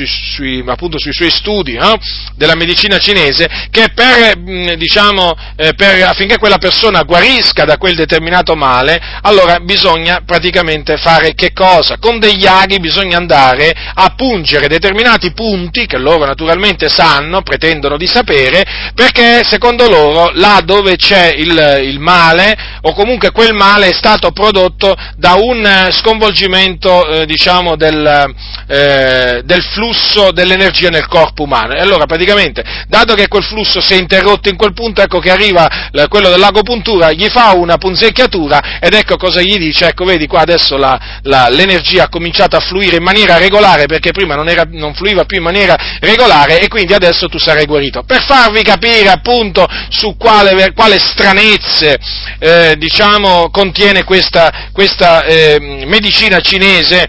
sui, appunto sui suoi studi no? della medicina cinese, che per, diciamo, eh, per, affinché quella persona guarisca da quel determinato male, allora bisogna praticamente fare che cosa? Con degli aghi bisogna andare a pungere determinati punti, che loro naturalmente sanno, pretendono di sapere, perché secondo loro là dove c'è il, il male, o comunque quel male è stato prodotto da un sconvolgimento, eh, diciamo, del, del, eh, del, flusso dell'energia nel corpo umano. E allora praticamente, dato che quel flusso si è interrotto in quel punto, ecco che arriva quello dell'agopuntura, gli fa una punzecchiatura ed ecco cosa gli dice, ecco vedi qua adesso la, la, l'energia ha cominciato a fluire in maniera regolare perché prima non, era, non, fluiva più in maniera regolare e quindi adesso tu sarai guarito. Per farvi capire appunto su quale, quale stranezze eh, diciamo, contiene questa, questa eh, medicina cinese,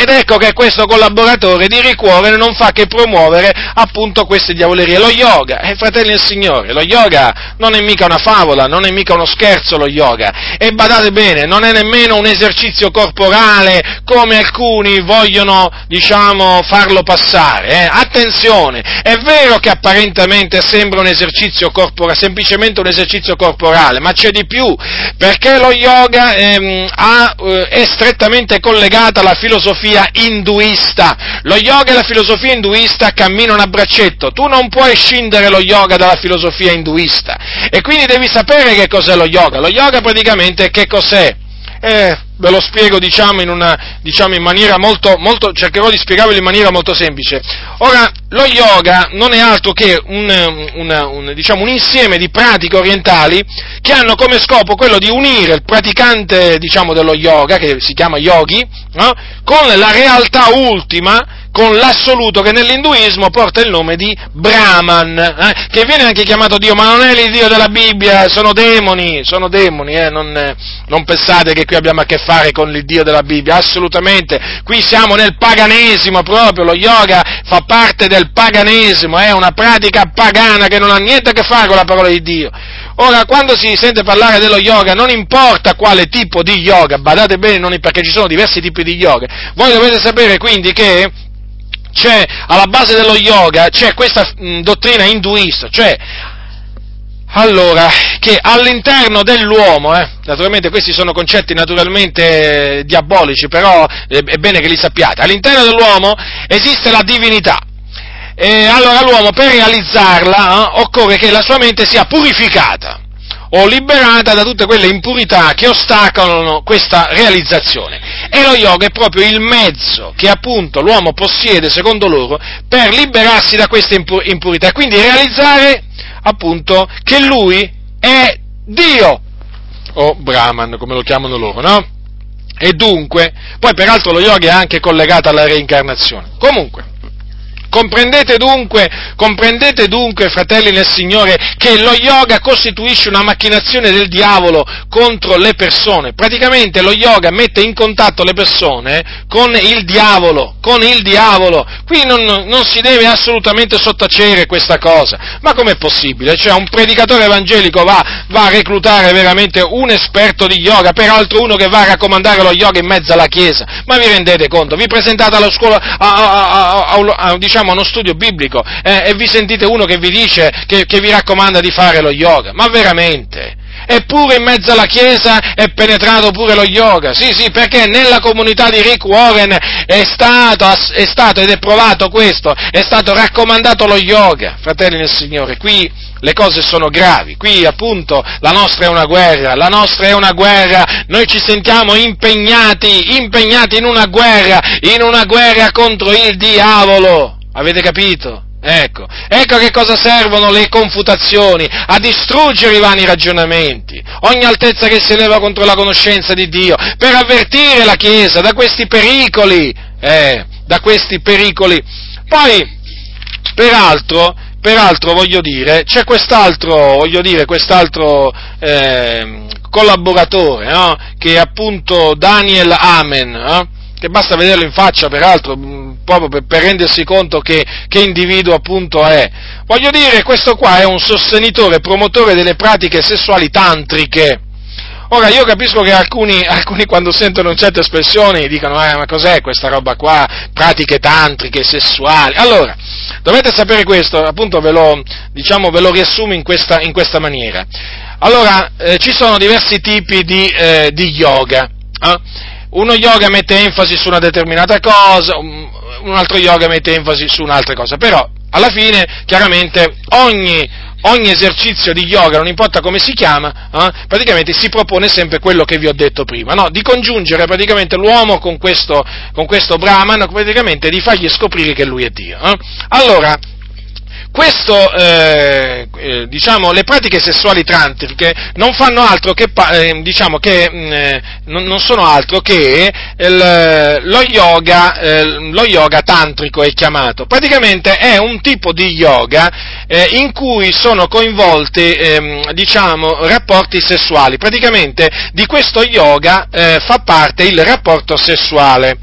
ed ecco che questo collaboratore di ricuovere non fa che promuovere appunto queste diavolerie. Lo yoga, eh, fratelli del Signore, lo yoga non è mica una favola, non è mica uno scherzo lo yoga. E badate bene, non è nemmeno un esercizio corporale come alcuni vogliono, diciamo, farlo passare. Eh? Attenzione, è vero che apparentemente sembra un esercizio corporale, semplicemente un esercizio corporale, ma c'è di più, perché lo yoga ehm, ha, eh, è strettamente collegato alla filosofia filosofia induista. Lo yoga e la filosofia induista camminano a braccetto. Tu non puoi scindere lo yoga dalla filosofia induista. E quindi devi sapere che cos'è lo yoga. Lo yoga praticamente che cos'è? Eh, ve lo spiego diciamo in, una, diciamo in maniera molto, molto, cercherò di spiegarvelo in maniera molto semplice. Ora, lo yoga non è altro che un, una, un, diciamo, un insieme di pratiche orientali che hanno come scopo quello di unire il praticante diciamo, dello yoga, che si chiama yogi, no? con la realtà ultima con l'assoluto che nell'induismo porta il nome di Brahman, eh, che viene anche chiamato Dio, ma non è l'Iddio della Bibbia, sono demoni, sono demoni, eh, non, eh, non, pensate che qui abbiamo a che fare con l'Iddio della Bibbia, assolutamente, qui siamo nel paganesimo proprio, lo yoga fa parte del paganesimo, è una pratica pagana che non ha niente a che fare con la parola di Dio. Ora, quando si sente parlare dello yoga, non importa quale tipo di yoga, badate bene, perché ci sono diversi tipi di yoga, voi dovete sapere quindi che c'è alla base dello yoga c'è questa mh, dottrina induista, cioè allora, che all'interno dell'uomo, eh, naturalmente questi sono concetti naturalmente eh, diabolici, però eh, è bene che li sappiate, all'interno dell'uomo esiste la divinità. E allora l'uomo per realizzarla eh, occorre che la sua mente sia purificata o liberata da tutte quelle impurità che ostacolano questa realizzazione. E lo yoga è proprio il mezzo che appunto l'uomo possiede, secondo loro, per liberarsi da queste impurità quindi realizzare appunto che lui è Dio, o Brahman come lo chiamano loro, no? E dunque, poi peraltro lo yoga è anche collegato alla reincarnazione. Comunque, Comprendete dunque, comprendete dunque, fratelli nel Signore, che lo yoga costituisce una macchinazione del diavolo contro le persone. Praticamente lo yoga mette in contatto le persone con il diavolo, con il diavolo. Qui non, non si deve assolutamente sottacere questa cosa. Ma com'è possibile? Cioè un predicatore evangelico va, va a reclutare veramente un esperto di yoga, peraltro uno che va a raccomandare lo yoga in mezzo alla Chiesa. Ma vi rendete conto? Vi presentate alla scuola, a, a, a, diciamo, diciamo, uno studio biblico eh, e vi sentite uno che vi dice, che, che vi raccomanda di fare lo yoga, ma veramente? Eppure in mezzo alla Chiesa è penetrato pure lo yoga. Sì, sì, perché nella comunità di Rick Warren è stato, è stato ed è provato questo, è stato raccomandato lo yoga, fratelli del Signore. Qui le cose sono gravi, qui appunto la nostra è una guerra, la nostra è una guerra, noi ci sentiamo impegnati, impegnati in una guerra, in una guerra contro il diavolo. Avete capito? Ecco, ecco che cosa servono le confutazioni, a distruggere i vani ragionamenti, ogni altezza che si eleva contro la conoscenza di Dio, per avvertire la Chiesa da questi pericoli, eh, da questi pericoli. Poi, peraltro, peraltro voglio dire, c'è quest'altro, voglio dire, quest'altro eh, collaboratore, no? che è appunto Daniel Amen, eh? Che basta vederlo in faccia, peraltro, mm, proprio per, per rendersi conto che, che, individuo appunto è. Voglio dire, questo qua è un sostenitore, promotore delle pratiche sessuali tantriche. Ora, io capisco che alcuni, alcuni quando sentono certe espressioni dicono, eh, ma cos'è questa roba qua? Pratiche tantriche, sessuali. Allora, dovete sapere questo, appunto ve lo, diciamo, ve lo riassumo in questa, in questa maniera. Allora, eh, ci sono diversi tipi di, eh, di yoga. Eh? Uno yoga mette enfasi su una determinata cosa, un altro yoga mette enfasi su un'altra cosa, però alla fine chiaramente ogni, ogni esercizio di yoga, non importa come si chiama, eh, praticamente si propone sempre quello che vi ho detto prima, no? di congiungere praticamente l'uomo con questo, con questo Brahman, praticamente di fargli scoprire che lui è Dio. Eh? Allora, questo, eh, eh, diciamo, le pratiche sessuali tantriche non fanno altro che, eh, diciamo che mm, eh, non sono altro che il, lo, yoga, eh, lo, yoga, tantrico è chiamato. Praticamente è un tipo di yoga in cui sono coinvolti, ehm, diciamo, rapporti sessuali. Praticamente di questo yoga fa parte il rapporto sessuale.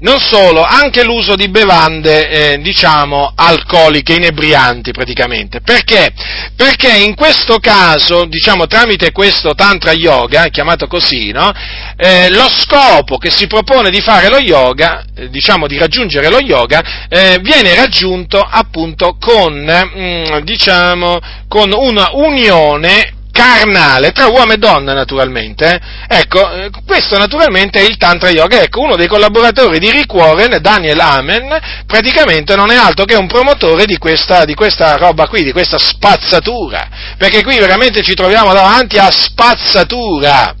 Non solo, anche l'uso di bevande, eh, diciamo, alcoliche, inebrianti praticamente. Perché? Perché in questo caso, diciamo, tramite questo Tantra Yoga, chiamato così, no? Eh, lo scopo che si propone di fare lo yoga, eh, diciamo di raggiungere lo yoga, eh, viene raggiunto appunto con, mh, mm, diciamo, con una unione carnale, tra uomo e donna naturalmente. Eh? Ecco, eh, questo naturalmente è il Tantra Yoga. Ecco, uno dei collaboratori di Rick Warren, Daniel Amen, praticamente non è altro che un promotore di questa, di questa roba qui, di questa spazzatura. Perché qui veramente ci troviamo davanti a spazzatura.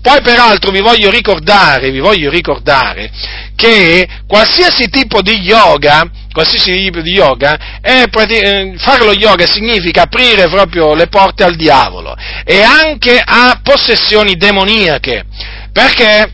Poi peraltro vi voglio ricordare, vi voglio ricordare che qualsiasi tipo di yoga, qualsiasi tipo di yoga, prati- eh, fare lo yoga significa aprire proprio le porte al diavolo e anche a possessioni demoniache, perché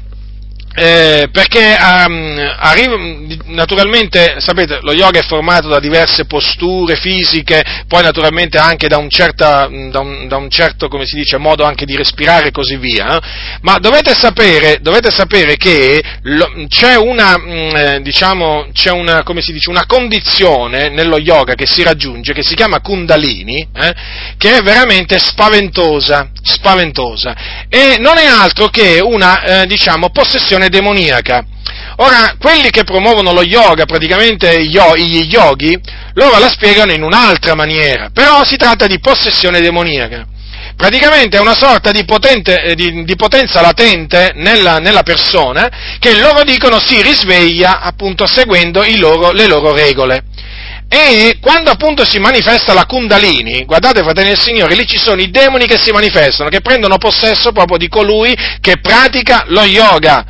eh, perché um, arriva, naturalmente, sapete, lo yoga è formato da diverse posture fisiche, poi naturalmente anche da un, certa, da un, da un certo, come si dice, modo anche di respirare e così via, eh? ma dovete sapere, dovete sapere che lo, c'è una, mh, mm, eh, diciamo, c'è una, dice, una condizione nello yoga che si raggiunge, che si chiama kundalini, eh, che è veramente spaventosa, spaventosa, e non è altro che una, eh, diciamo, possessione possessione demoniaca. Ora, quelli che promuovono lo yoga, praticamente gli yogi, loro la spiegano in un'altra maniera, però si tratta di possessione demoniaca. Praticamente è una sorta di, potente, eh, di, di potenza latente nella, nella, persona che loro dicono si risveglia appunto seguendo loro, le loro regole. E quando appunto si manifesta la Kundalini, guardate fratelli del Signore, lì ci sono i demoni che si manifestano, che prendono possesso proprio di colui che pratica lo yoga.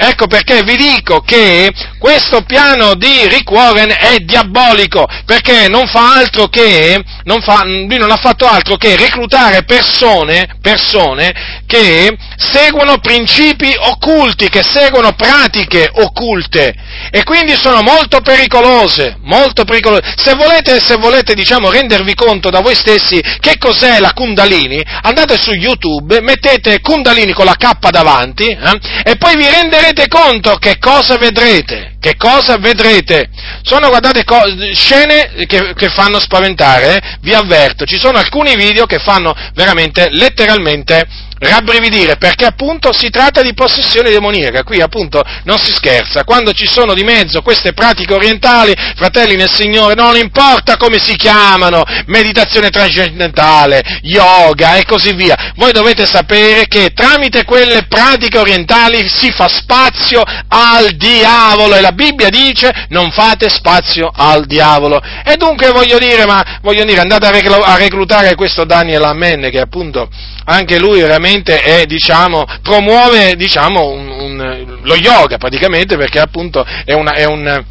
Ecco perché vi dico che questo piano di Rick Warren è diabolico, perché non fa altro che, non fa, lui non ha fatto altro che reclutare persone, persone che seguono principi occulti, che seguono pratiche occulte e quindi sono molto pericolose, molto pericolose. Se volete, se volete diciamo, rendervi conto da voi stessi che cos'è la Kundalini, andate su YouTube, mettete Kundalini con la K davanti eh, e poi vi renderete rendete conto che cosa vedrete? Che cosa vedrete? Sono, guardate, co- scene che, che, fanno spaventare, eh? vi avverto, ci sono alcuni video che fanno veramente, letteralmente, rabbrividire, perché appunto si tratta di possessione demoniaca, qui appunto non si scherza, quando ci sono di mezzo queste pratiche orientali, fratelli nel Signore, non importa come si chiamano, meditazione trascendentale, yoga e così via, voi dovete sapere che tramite quelle pratiche orientali si fa spazio al diavolo e la Bibbia dice non fate spazio al diavolo. E dunque voglio dire, ma voglio dire, andate a reclutare questo Daniel Amen che appunto anche lui veramente è, diciamo, promuove diciamo, un, un, lo yoga praticamente perché appunto è, una, è un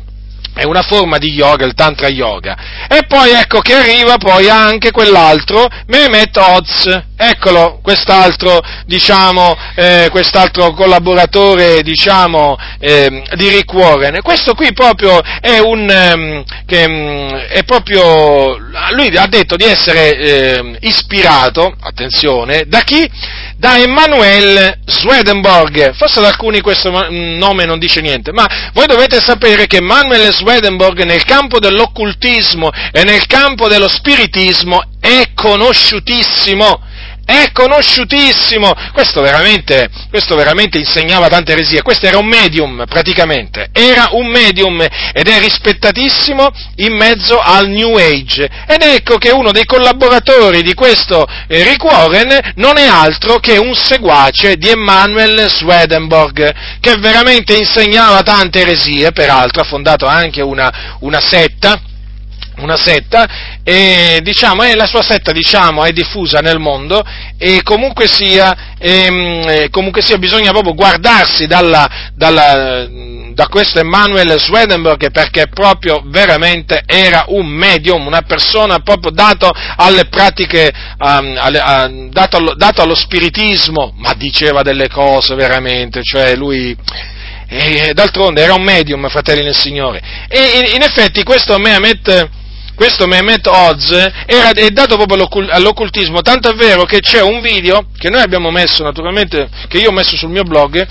è una forma di yoga, il tantra yoga. E poi ecco che arriva poi anche quell'altro, Mehmet Oz, eccolo, quest'altro, diciamo, eh, quest'altro collaboratore, diciamo, eh, di Rick Warren. Questo qui proprio è un, eh, che, mm, è proprio, lui ha detto di essere ehm, ispirato, attenzione, da chi? Da Emanuele Swedenborg. Forse ad alcuni questo nome non dice niente, ma voi dovete sapere che Emanuele Swedenborg nel campo dell'occultismo e nel campo dello spiritismo è conosciutissimo è conosciutissimo, questo veramente, questo veramente, insegnava tante eresie, questo era un medium praticamente, era un medium ed è rispettatissimo in mezzo al New Age. Ed ecco che uno dei collaboratori di questo eh, Rick Warren non è altro che un seguace di Emanuel Swedenborg che veramente insegnava tante eresie, peraltro ha fondato anche una, una setta, una setta e diciamo, e la sua setta diciamo, è diffusa nel mondo e comunque sia, e, comunque sia bisogna proprio guardarsi dalla, dalla, da questo Emanuele Swedenborg perché proprio veramente era un medium, una persona proprio dato alle pratiche, um, alle, uh, dato, allo, dato allo spiritismo, ma diceva delle cose veramente, cioè lui e d'altronde era un medium, fratelli nel Signore. E in, in effetti questo Mehmet questo Mehmet Oz era, è dato proprio all'occultismo, tanto è vero che c'è un video che noi abbiamo messo, naturalmente, che io ho messo sul mio blog,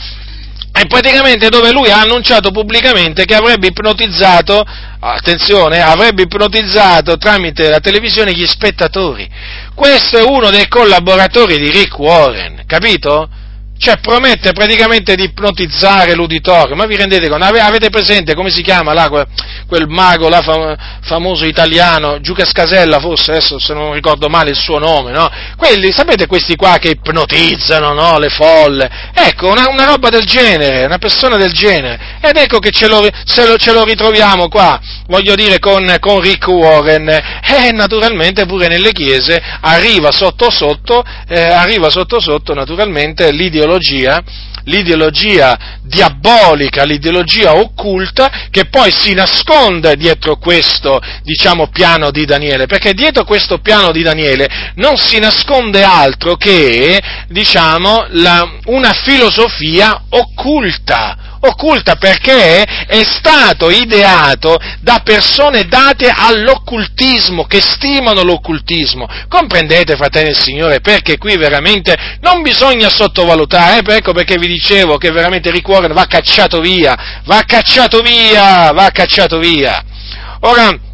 e praticamente dove lui ha annunciato pubblicamente che avrebbe ipnotizzato, attenzione, avrebbe ipnotizzato tramite la televisione gli spettatori. Questo è uno dei collaboratori di Rick Warren, capito? Cioè promette praticamente di ipnotizzare l'uditorio, ma vi rendete conto? Avete presente come si chiama là, quel mago là famoso italiano, Giuca Scasella forse, adesso se non ricordo male il suo nome, no? Quelli, sapete questi qua che ipnotizzano, no? Le folle. Ecco, una, una roba del genere, una persona del genere. Ed ecco che ce lo, lo, ce lo ritroviamo qua, voglio dire, con, con Rick Warren. E naturalmente pure nelle chiese arriva sotto sotto, eh, arriva sotto sotto naturalmente l'ideologia l'ideologia, l'ideologia diabolica, l'ideologia occulta che poi si nasconde dietro questo, diciamo, piano di Daniele, perché dietro questo piano di Daniele non si nasconde altro che, diciamo, la, una filosofia occulta, occulta perché è stato ideato da persone date all'occultismo, che stimano l'occultismo. Comprendete, fratelli del Signore, perché qui veramente non bisogna sottovalutare, eh? ecco perché vi dicevo che veramente Ricuore va cacciato via, va cacciato via, va cacciato via. Ora,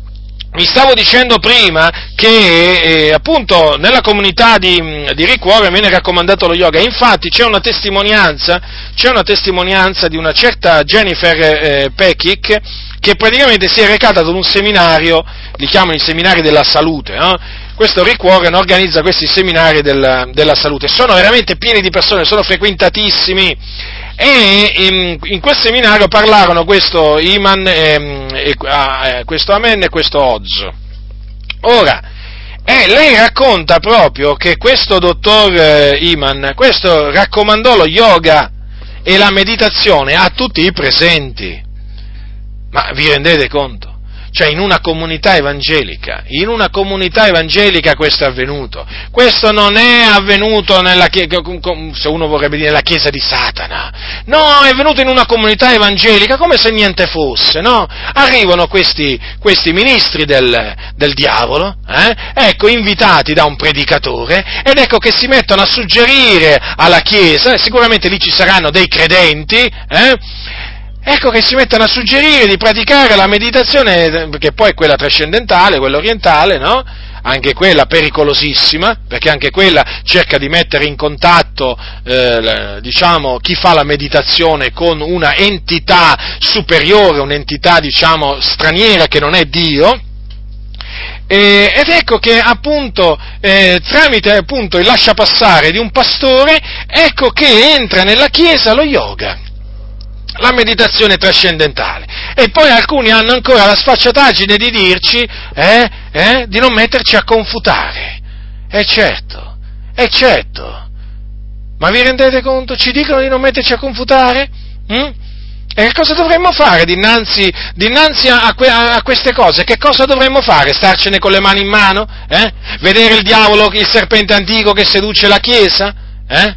vi stavo dicendo prima che eh, appunto nella comunità di, di Ricuore viene raccomandato lo yoga, infatti c'è una testimonianza, c'è una testimonianza di una certa Jennifer eh, Pekic che praticamente si è recata ad un seminario, li chiamano i seminari della salute, no? Questo Ricuore organizza questi seminari del, della salute, sono veramente pieni di persone, sono frequentatissimi e in, in, quel seminario parlarono questo Iman, ehm, e, ah, eh, questo Amen e questo Oz. Ora, eh, lei racconta proprio che questo dottor eh, Iman, questo raccomandò lo yoga e la meditazione a tutti i presenti. Ma vi rendete conto? Cioè in una comunità evangelica, in una comunità evangelica questo è avvenuto. Questo non è avvenuto nella chiesa, se uno vorrebbe dire nella chiesa di Satana, no, è avvenuto in una comunità evangelica come se niente fosse, no? Arrivano questi, questi ministri del, del diavolo, eh? ecco, invitati da un predicatore, ed ecco che si mettono a suggerire alla chiesa, sicuramente lì ci saranno dei credenti, eh? Ecco che si mettono a suggerire di praticare la meditazione, che poi è quella trascendentale, quella orientale, no? Anche quella pericolosissima, perché anche quella cerca di mettere in contatto, eh, diciamo, chi fa la meditazione con una entità superiore, un'entità, diciamo, straniera che non è Dio. ed ecco che appunto eh, tramite appunto il lasciapassare di un pastore, ecco che entra nella chiesa lo yoga la meditazione trascendentale. E poi alcuni hanno ancora la sfacciataggine di dirci eh, eh, di non metterci a confutare. E certo, e certo. Ma vi rendete conto? Ci dicono di non metterci a confutare? Mm? E che cosa dovremmo fare dinanzi, dinanzi a, que, a, queste cose? Che cosa dovremmo fare? Starcene con le mani in mano? Eh? Vedere il diavolo, il serpente antico che seduce la Chiesa? Eh?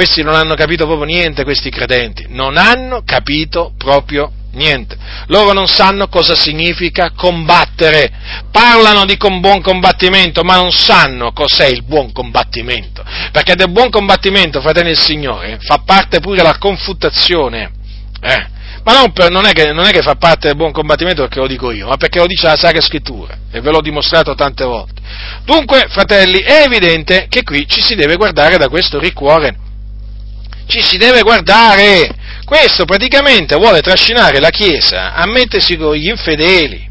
Questi non hanno capito proprio niente, questi credenti, non hanno capito proprio niente. Loro non sanno cosa significa combattere, parlano di con buon combattimento, ma non sanno cos'è il buon combattimento, perché del buon combattimento, fratelli del Signore, fa parte pure la confutazione. Eh? Ma non, per, non, è che, non, è che, fa parte del buon combattimento perché lo dico io, ma perché lo dice la Sacra Scrittura e ve l'ho dimostrato tante volte. Dunque, fratelli, è evidente che qui ci si deve guardare da questo ricuore ci si deve guardare. Questo praticamente vuole trascinare la Chiesa a mettersi con gli infedeli,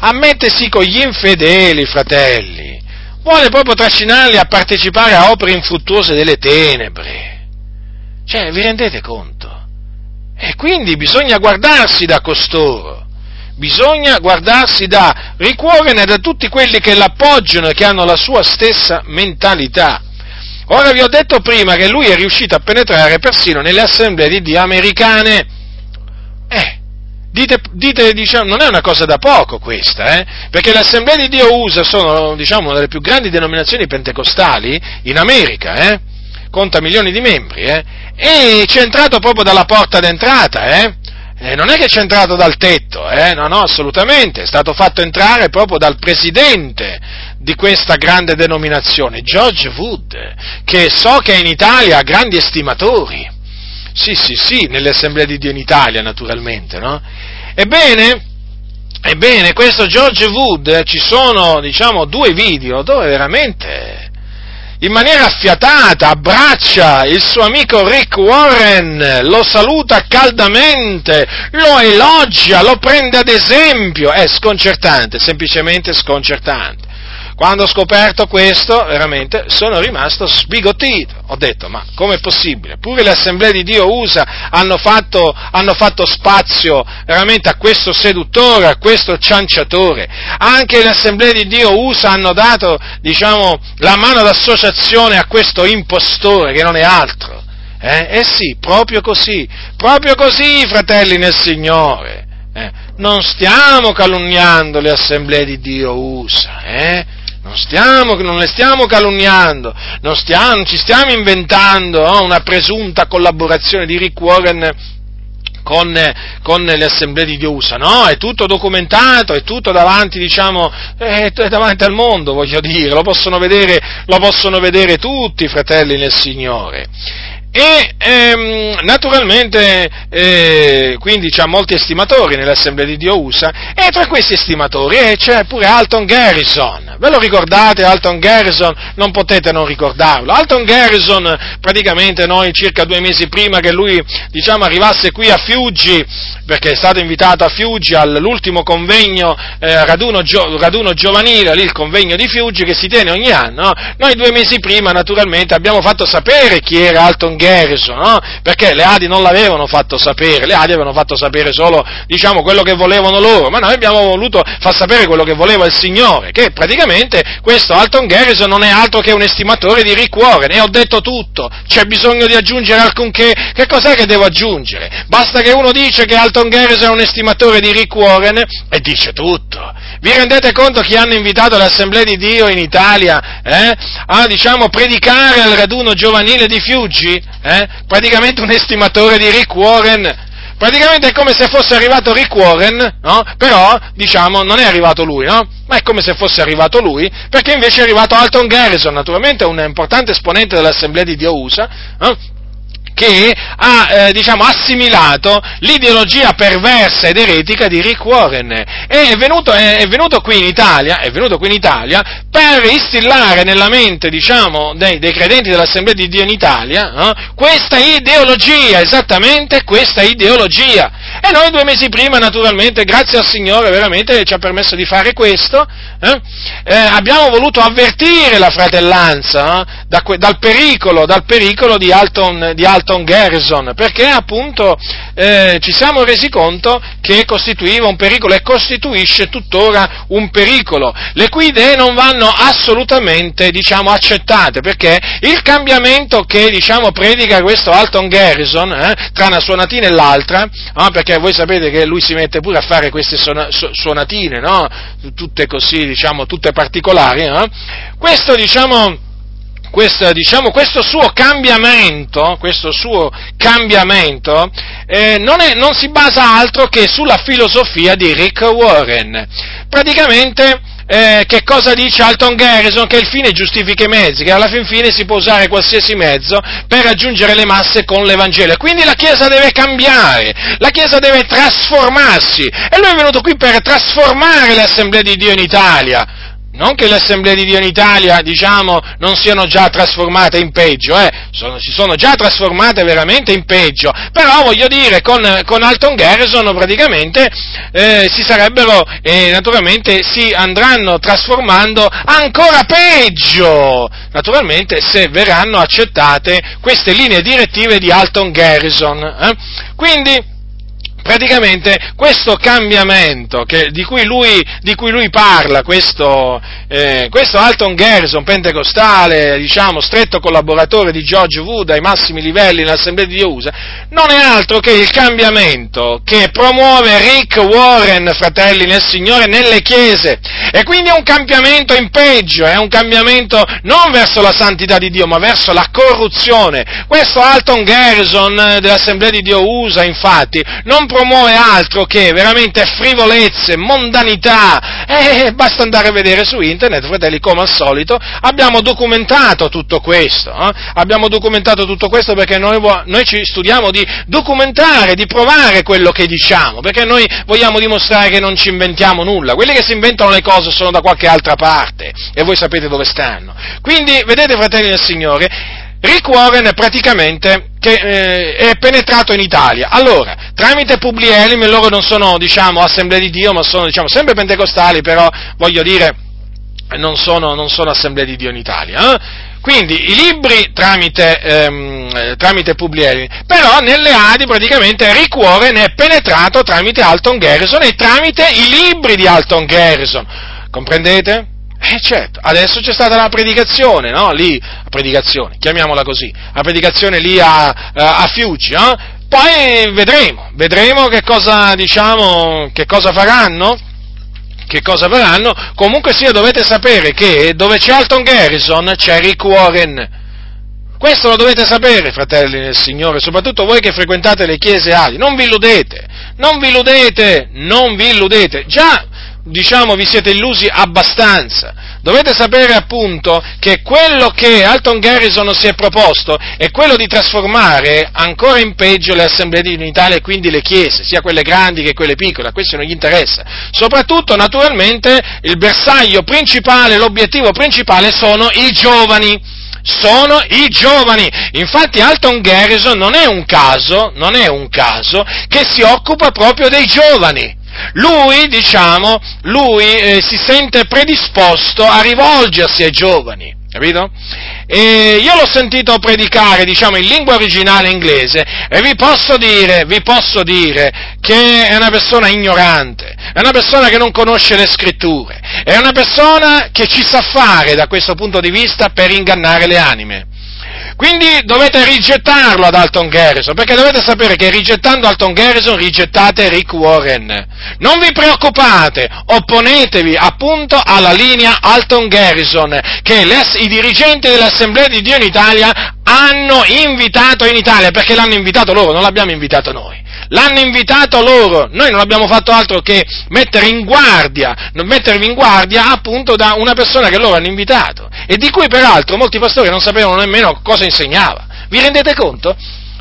a mettersi con gli infedeli, fratelli. Vuole proprio trascinarli a partecipare a opere infruttuose delle tenebre. Cioè, vi rendete conto? E quindi bisogna guardarsi da costoro, bisogna guardarsi da ricuorene da tutti quelli che l'appoggiano e che hanno la sua stessa mentalità. Ora vi ho detto prima che lui è riuscito a penetrare persino nelle assemblee di Dio americane. Eh, dite, dite diciamo, non è una cosa da poco questa, eh? perché le assemblee di Dio USA sono, diciamo, una delle più grandi denominazioni pentecostali in America, eh? conta milioni di membri, eh? e c'è entrato proprio dalla porta d'entrata, eh? Eh, non è che c'è entrato dal tetto, eh? no, no, assolutamente, è stato fatto entrare proprio dal presidente di questa grande denominazione, George Wood, che so che in Italia ha grandi estimatori. Sì, sì, sì, nelle assemblee di Dio in Italia, naturalmente, no? Ebbene, ebbene, questo George Wood, eh, ci sono, diciamo, due video dove veramente in maniera affiatata abbraccia il suo amico Rick Warren, lo saluta caldamente, lo elogia, lo prende ad esempio, è sconcertante, semplicemente sconcertante. Quando ho scoperto questo, veramente sono rimasto sbigottito. Ho detto, ma com'è possibile? Pure le assemblee di Dio USA hanno fatto, hanno fatto spazio veramente a questo seduttore, a questo cianciatore. Anche le assemblee di Dio USA hanno dato, diciamo, la mano d'associazione a questo impostore, che non è altro Eh? eh sì, proprio così, proprio così, fratelli nel Signore. Eh? Non stiamo calunniando le assemblee di Dio USA, eh? Non, stiamo, non, le stiamo calunniando, non, stiamo, non ci stiamo inventando oh, una presunta collaborazione di Rick Warren con, con, le assemblee di Dio USA, no? È tutto documentato, è tutto davanti, diciamo, è, è davanti al mondo, voglio dire, lo possono vedere, lo possono vedere tutti fratelli nel Signore. E ehm, naturalmente, eh, quindi c'ha molti estimatori nell'Assemblea di Dio USA, e tra questi estimatori eh, c'è pure Alton Garrison. Ve lo ricordate Alton Garrison? Non potete non ricordarlo. Alton Garrison, praticamente noi circa due mesi prima che lui, diciamo, arrivasse qui a Fiuggi, perché è stato invitato a Fiuggi all'ultimo convegno, eh, raduno, gio, raduno, giovanile, lì il convegno di Fiuggi che si tiene ogni anno, noi due mesi prima naturalmente abbiamo fatto sapere chi era Alton Garrison Garrison, no? Perché le Adi non l'avevano fatto sapere, le Adi avevano fatto sapere solo, diciamo, quello che volevano loro, ma noi abbiamo voluto far sapere quello che voleva il Signore, che praticamente questo Alton Garrison non è altro che un estimatore di Rick Warren, e ho detto tutto, c'è bisogno di aggiungere alcunché, che cos'è che devo aggiungere? Basta che uno dice che Alton Garrison è un estimatore di Rick Warren e dice tutto. Vi rendete conto che hanno invitato l'Assemblea di Dio in Italia eh, a diciamo, predicare al raduno giovanile di Fiuggi? Eh? Praticamente un estimatore di Rick Warren. Praticamente è come se fosse arrivato Rick Warren, no? Però, diciamo, non è arrivato lui, no? Ma è come se fosse arrivato lui, perché invece è arrivato Alton Garrison, naturalmente un importante esponente dell'Assemblea di Dio USA, no? Che ha eh, diciamo, assimilato l'ideologia perversa ed eretica di Rick Warren e è venuto, è, è venuto, qui, in Italia, è venuto qui in Italia per instillare nella mente diciamo, dei, dei, credenti dell'Assemblea di Dio in Italia eh, questa ideologia, esattamente questa ideologia. E noi due mesi prima, naturalmente, grazie al Signore, veramente ci ha permesso di fare questo, eh, eh, abbiamo voluto avvertire la fratellanza eh, da, dal, pericolo, dal pericolo di Alton, di Alton Dalton Garrison, perché appunto eh, ci siamo resi conto che costituiva un pericolo e costituisce tuttora un pericolo, le cui idee non vanno assolutamente diciamo, accettate, perché il cambiamento che diciamo, predica questo Alton Garrison eh, tra una suonatina e l'altra, no? perché voi sapete che lui si mette pure a fare queste suonatine, no? tutte così, diciamo, tutte particolari, no? questo diciamo, questo, diciamo, questo suo cambiamento, questo suo cambiamento eh, non, è, non si basa altro che sulla filosofia di Rick Warren. Praticamente eh, che cosa dice Alton Garrison? Che il fine giustifica i mezzi, che alla fin fine si può usare qualsiasi mezzo per raggiungere le masse con l'Evangelo. Quindi la Chiesa deve cambiare, la Chiesa deve trasformarsi. E lui è venuto qui per trasformare l'Assemblea di Dio in Italia non che le assemblee di Dio in Italia, diciamo, non siano già trasformate in peggio, eh, sono, si sono già trasformate veramente in peggio, però voglio dire, con, con Alton Garrison praticamente eh, si sarebbero, eh, naturalmente si andranno trasformando ancora peggio, naturalmente se verranno accettate queste linee direttive di Alton Garrison. Eh. Quindi, praticamente questo cambiamento che, di, cui lui, di, cui lui, parla, questo, eh, questo Alton Garrison, pentecostale, diciamo, stretto collaboratore di George Wood ai massimi livelli nell'Assemblea di Dio USA, non è altro che il cambiamento che promuove Rick Warren, fratelli nel Signore, nelle chiese. E quindi è un cambiamento in peggio, è un cambiamento non verso la santità di Dio, ma verso la corruzione. Questo Alton Garrison dell'Assemblea di Dio USA, infatti, non promuove altro che veramente frivolezze, mondanità, e basta andare a vedere su internet, fratelli, come al solito, abbiamo documentato tutto questo, eh? abbiamo documentato tutto questo perché noi, noi ci studiamo di documentare, di provare quello che diciamo, perché noi vogliamo dimostrare che non ci inventiamo nulla, quelli che si inventano le cose sono da qualche altra parte e voi sapete dove stanno. Quindi, vedete, fratelli del Signore, Rick Warren praticamente che, eh, è penetrato in Italia. Allora, tramite Publielim, loro non sono, diciamo, assemblee di Dio, ma sono, diciamo, sempre pentecostali, però, voglio dire, non sono, non sono assemblee di Dio in Italia. Eh? Quindi i libri tramite, ehm, tramite Publieri, però nelle Adi praticamente Rick Warren è penetrato tramite Alton Garrison e tramite i libri di Alton Garrison. Comprendete? Eh certo, adesso c'è stata la predicazione, no? Lì, la predicazione, chiamiamola così, la predicazione lì a, a Fiuggi, no? Poi vedremo, vedremo che cosa, diciamo, che cosa faranno, che cosa faranno, comunque sia dovete sapere che dove c'è Alton Garrison c'è Rick Warren, questo lo dovete sapere, fratelli del Signore, soprattutto voi che frequentate le chiese ali. Non vi illudete, non vi illudete, non vi illudete. Già, diciamo, vi siete illusi abbastanza. Dovete sapere appunto che quello che Alton Garrison si è proposto è quello di trasformare ancora in peggio le assemblee di unità e quindi le chiese, sia quelle grandi che quelle piccole, a questo non gli interessa. Soprattutto, naturalmente, il bersaglio principale, l'obiettivo principale sono i giovani sono i giovani. Infatti Alton Garrison non è un caso, non è un caso che si occupa proprio dei giovani. Lui, diciamo, lui eh, si sente predisposto a rivolgersi ai giovani. Capito? E io l'ho sentito predicare, diciamo, in lingua originale inglese e vi posso dire, vi posso dire che è una persona ignorante, è una persona che non conosce le scritture, è una persona che ci sa fare da questo punto di vista per ingannare le anime. Quindi dovete rigettarlo ad Alton Garrison, perché dovete sapere che rigettando Alton Garrison rigettate Rick Warren. Non vi preoccupate, opponetevi appunto alla linea Alton Garrison, che le, i dirigenti dell'Assemblea di Dio in Italia hanno invitato in Italia, perché l'hanno invitato loro, non l'abbiamo invitato noi. L'hanno invitato loro, noi non abbiamo fatto altro che mettere in guardia, mettervi in guardia appunto da una persona che loro hanno invitato e di cui peraltro molti pastori non sapevano nemmeno cosa insegnava. Vi rendete conto?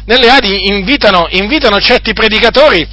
Nelle Adi invitano, invitano certi predicatori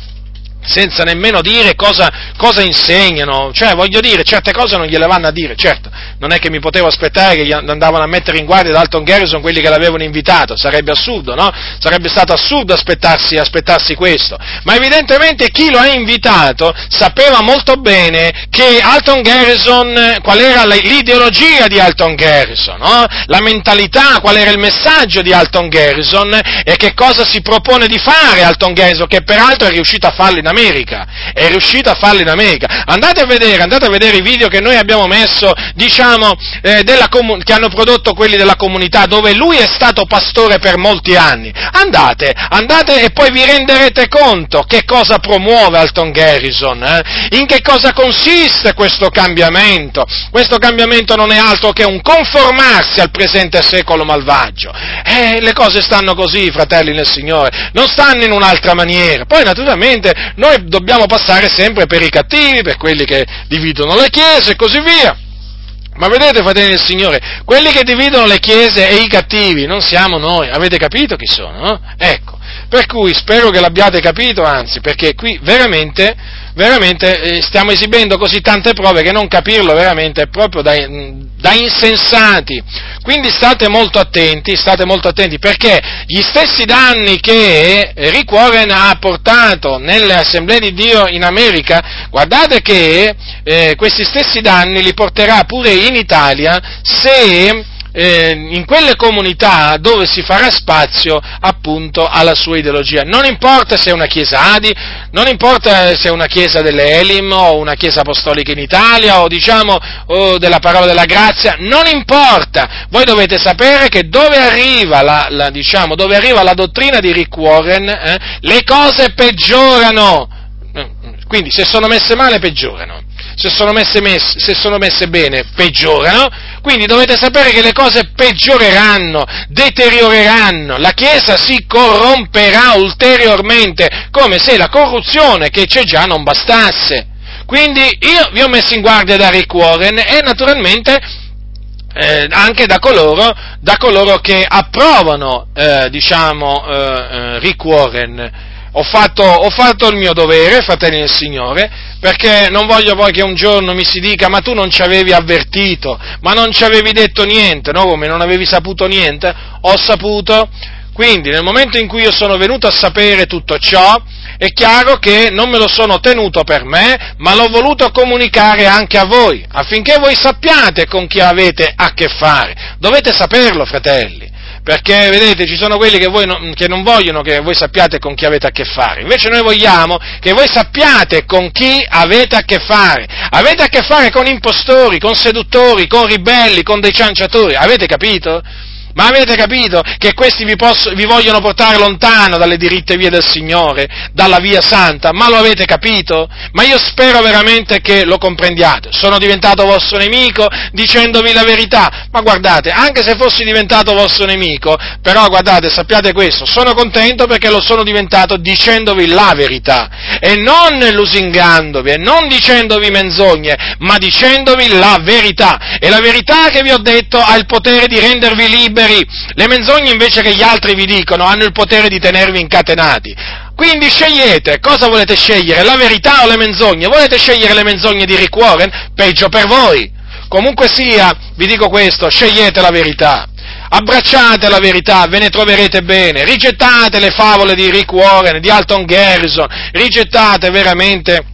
senza nemmeno dire cosa, cosa, insegnano, cioè voglio dire, certe cose non gliele vanno a dire, certo, non è che mi potevo aspettare che andavano a mettere in guardia da Alton Garrison quelli che l'avevano invitato, sarebbe assurdo, no? Sarebbe stato assurdo aspettarsi, aspettarsi questo, ma evidentemente chi lo ha invitato sapeva molto bene che Alton Garrison, qual era l'ideologia di Alton Garrison, no? La mentalità, qual era il messaggio di Alton Garrison e che cosa si propone di fare Alton Garrison, che peraltro è riuscito a farlo in America, è riuscito a farlo in America. Andate a vedere, andate a vedere i video che noi abbiamo messo, diciamo, eh, comun- che hanno prodotto quelli della comunità, dove lui è stato pastore per molti anni. Andate, andate e poi vi renderete conto che cosa promuove Alton Garrison, eh? in che cosa consiste questo cambiamento. Questo cambiamento non è altro che un conformarsi al presente secolo malvagio. Eh, le cose stanno così, fratelli nel Signore, non stanno in un'altra maniera. Poi naturalmente noi dobbiamo passare sempre per i cattivi, per quelli che dividono le chiese e così via. Ma vedete, fratelli del Signore, quelli che dividono le chiese e i cattivi non siamo noi, avete capito chi sono? No? Ecco, per cui spero che l'abbiate capito, anzi, perché qui veramente veramente eh, stiamo esibendo così tante prove che non capirlo veramente è proprio da, da, insensati. Quindi state molto attenti, state molto attenti, perché gli stessi danni che Rick Warren ha portato nelle assemblee di Dio in America, guardate che eh, questi stessi danni li porterà pure in Italia se eh, in quelle comunità dove si farà spazio appunto alla sua ideologia. Non importa se è una chiesa Adi, non importa se è una chiesa delle Elim o una chiesa apostolica in Italia o diciamo o della parola della grazia, non importa. Voi dovete sapere che dove arriva la, la, diciamo, dove arriva la dottrina di Rick Warren, eh, le cose peggiorano. Quindi se sono messe male peggiorano se sono messe, messe, se sono messe bene, peggiorano, quindi dovete sapere che le cose peggioreranno, deterioreranno, la Chiesa si corromperà ulteriormente, come se la corruzione che c'è già non bastasse. Quindi io vi ho messo in guardia da Rick Warren e naturalmente eh, anche da coloro, da coloro, che approvano, eh, diciamo, eh, eh Rick Warren ho fatto, ho fatto, il mio dovere, fratelli del Signore, perché non voglio poi che un giorno mi si dica ma tu non ci avevi avvertito, ma non ci avevi detto niente, no? Come non avevi saputo niente? Ho saputo. Quindi nel momento in cui io sono venuto a sapere tutto ciò, è chiaro che non me lo sono tenuto per me, ma l'ho voluto comunicare anche a voi, affinché voi sappiate con chi avete a che fare. Dovete saperlo, fratelli perché vedete ci sono quelli che, non, che non vogliono che voi sappiate con chi avete a che fare, invece noi vogliamo che voi sappiate con chi avete a che fare, avete a che fare con impostori, con seduttori, con ribelli, con dei cianciatori, avete capito? Ma avete capito che questi vi, posso, vi, vogliono portare lontano dalle diritte vie del Signore, dalla via santa? Ma lo avete capito? Ma io spero veramente che lo comprendiate. Sono diventato vostro nemico dicendovi la verità. Ma guardate, anche se fossi diventato vostro nemico, però guardate, sappiate questo, sono contento perché lo sono diventato dicendovi la verità. E non lusingandovi, e non dicendovi menzogne, ma dicendovi la verità. E la verità che vi ho detto ha il potere di rendervi liberi liberi. Le menzogne invece che gli altri vi dicono hanno il potere di tenervi incatenati. Quindi scegliete, cosa volete scegliere? La verità o le menzogne? Volete scegliere le menzogne di Rick Warren? Peggio per voi. Comunque sia, vi dico questo, scegliete la verità. Abbracciate la verità, ve ne troverete bene. Rigettate le favole di Rick Warren, di Alton Garrison. Rigettate veramente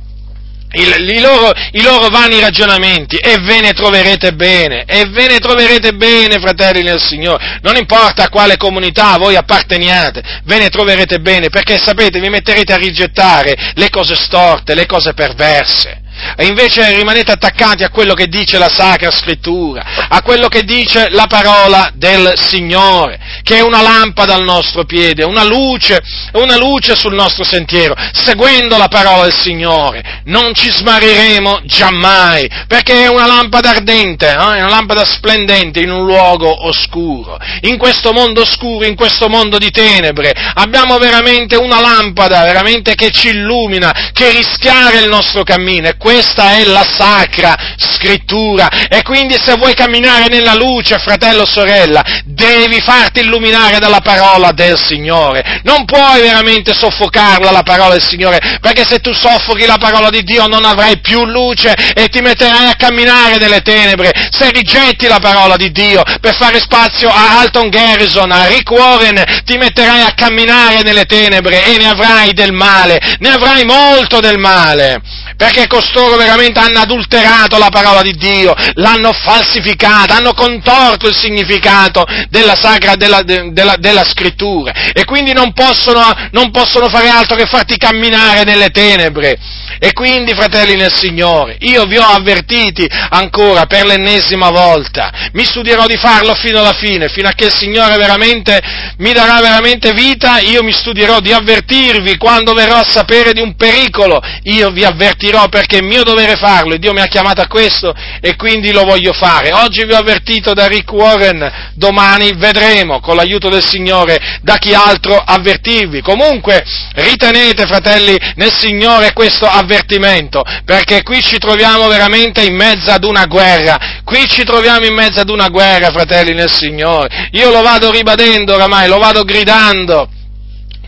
il, i, loro, i, loro, vani ragionamenti e ve ne troverete bene, e ve ne troverete bene, fratelli nel Signore. Non importa a quale comunità voi apparteniate, ve ne troverete bene, perché sapete, vi metterete a rigettare le cose storte, le cose perverse e invece rimanete attaccati a quello che dice la Sacra Scrittura, a quello che dice la parola del Signore, che è una lampada al nostro piede, una luce, una luce sul nostro sentiero. Seguendo la parola del Signore non ci smarriremo giammai, perché è una lampada ardente, eh? è una lampada splendente in un luogo oscuro. In questo mondo oscuro, in questo mondo di tenebre, abbiamo veramente una lampada, veramente che ci illumina, che rischiara il nostro cammino questa è la sacra scrittura e quindi se vuoi camminare nella luce, fratello o sorella, devi farti illuminare dalla parola del Signore. Non puoi veramente soffocarla la parola del Signore, perché se tu soffochi la parola di Dio non avrai più luce e ti metterai a camminare nelle tenebre. Se rigetti la parola di Dio per fare spazio a Alton Garrison, a Rick Warren, ti metterai a camminare nelle tenebre e ne avrai del male, ne avrai molto del male perché costoro veramente hanno adulterato la parola di Dio, l'hanno falsificata, hanno contorto il significato della sacra, della, della, della scrittura. E quindi non possono, non possono fare altro che farti camminare nelle tenebre. E quindi, fratelli nel Signore, io vi ho avvertiti ancora per l'ennesima volta, mi studierò di farlo fino alla fine, fino a che il Signore veramente mi darà veramente vita, io mi studierò di avvertirvi. Quando verrò a sapere di un pericolo, io vi avvertirò perché mio dovere farlo e Dio mi ha chiamato a questo e quindi lo voglio fare. Oggi vi ho avvertito da Rick Warren, domani vedremo con l'aiuto del Signore da chi altro avvertirvi. Comunque ritenete, fratelli, nel Signore questo avvertimento perché qui ci troviamo veramente in mezzo ad una guerra, qui ci troviamo in mezzo ad una guerra, fratelli nel Signore. Io lo vado ribadendo oramai, lo vado gridando.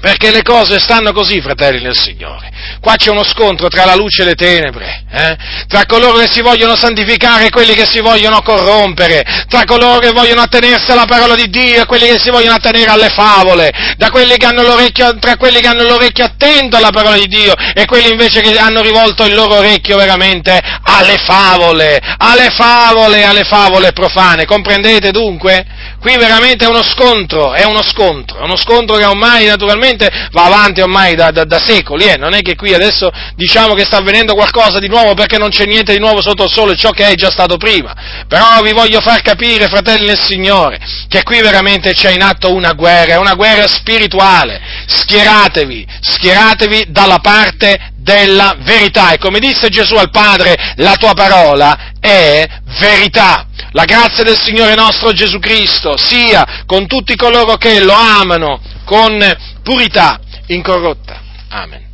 Perché le cose stanno così, fratelli nel Signore. Qua c'è uno scontro tra la luce e le tenebre, eh? tra coloro che si vogliono santificare e quelli che si vogliono corrompere, tra coloro che vogliono attenersi alla parola di Dio e quelli che si vogliono attenere alle favole, quelli tra quelli che hanno l'orecchio attento alla parola di Dio e quelli invece che hanno rivolto il loro orecchio veramente alle favole, alle favole, alle favole profane. Comprendete dunque? Qui veramente è uno scontro, è uno scontro, è uno scontro che ormai naturalmente va avanti ormai da, da, da secoli, eh? non è che qui adesso diciamo che sta avvenendo qualcosa di nuovo perché non c'è niente di nuovo sotto il sole, ciò che è già stato prima. Però vi voglio far capire, fratelli del Signore, che qui veramente c'è in atto una guerra, una guerra spirituale. Schieratevi, schieratevi dalla parte della verità. E come disse Gesù al Padre, la tua parola è verità. La grazia del Signore nostro Gesù Cristo sia con tutti coloro che lo amano con purità incorrotta. Amen.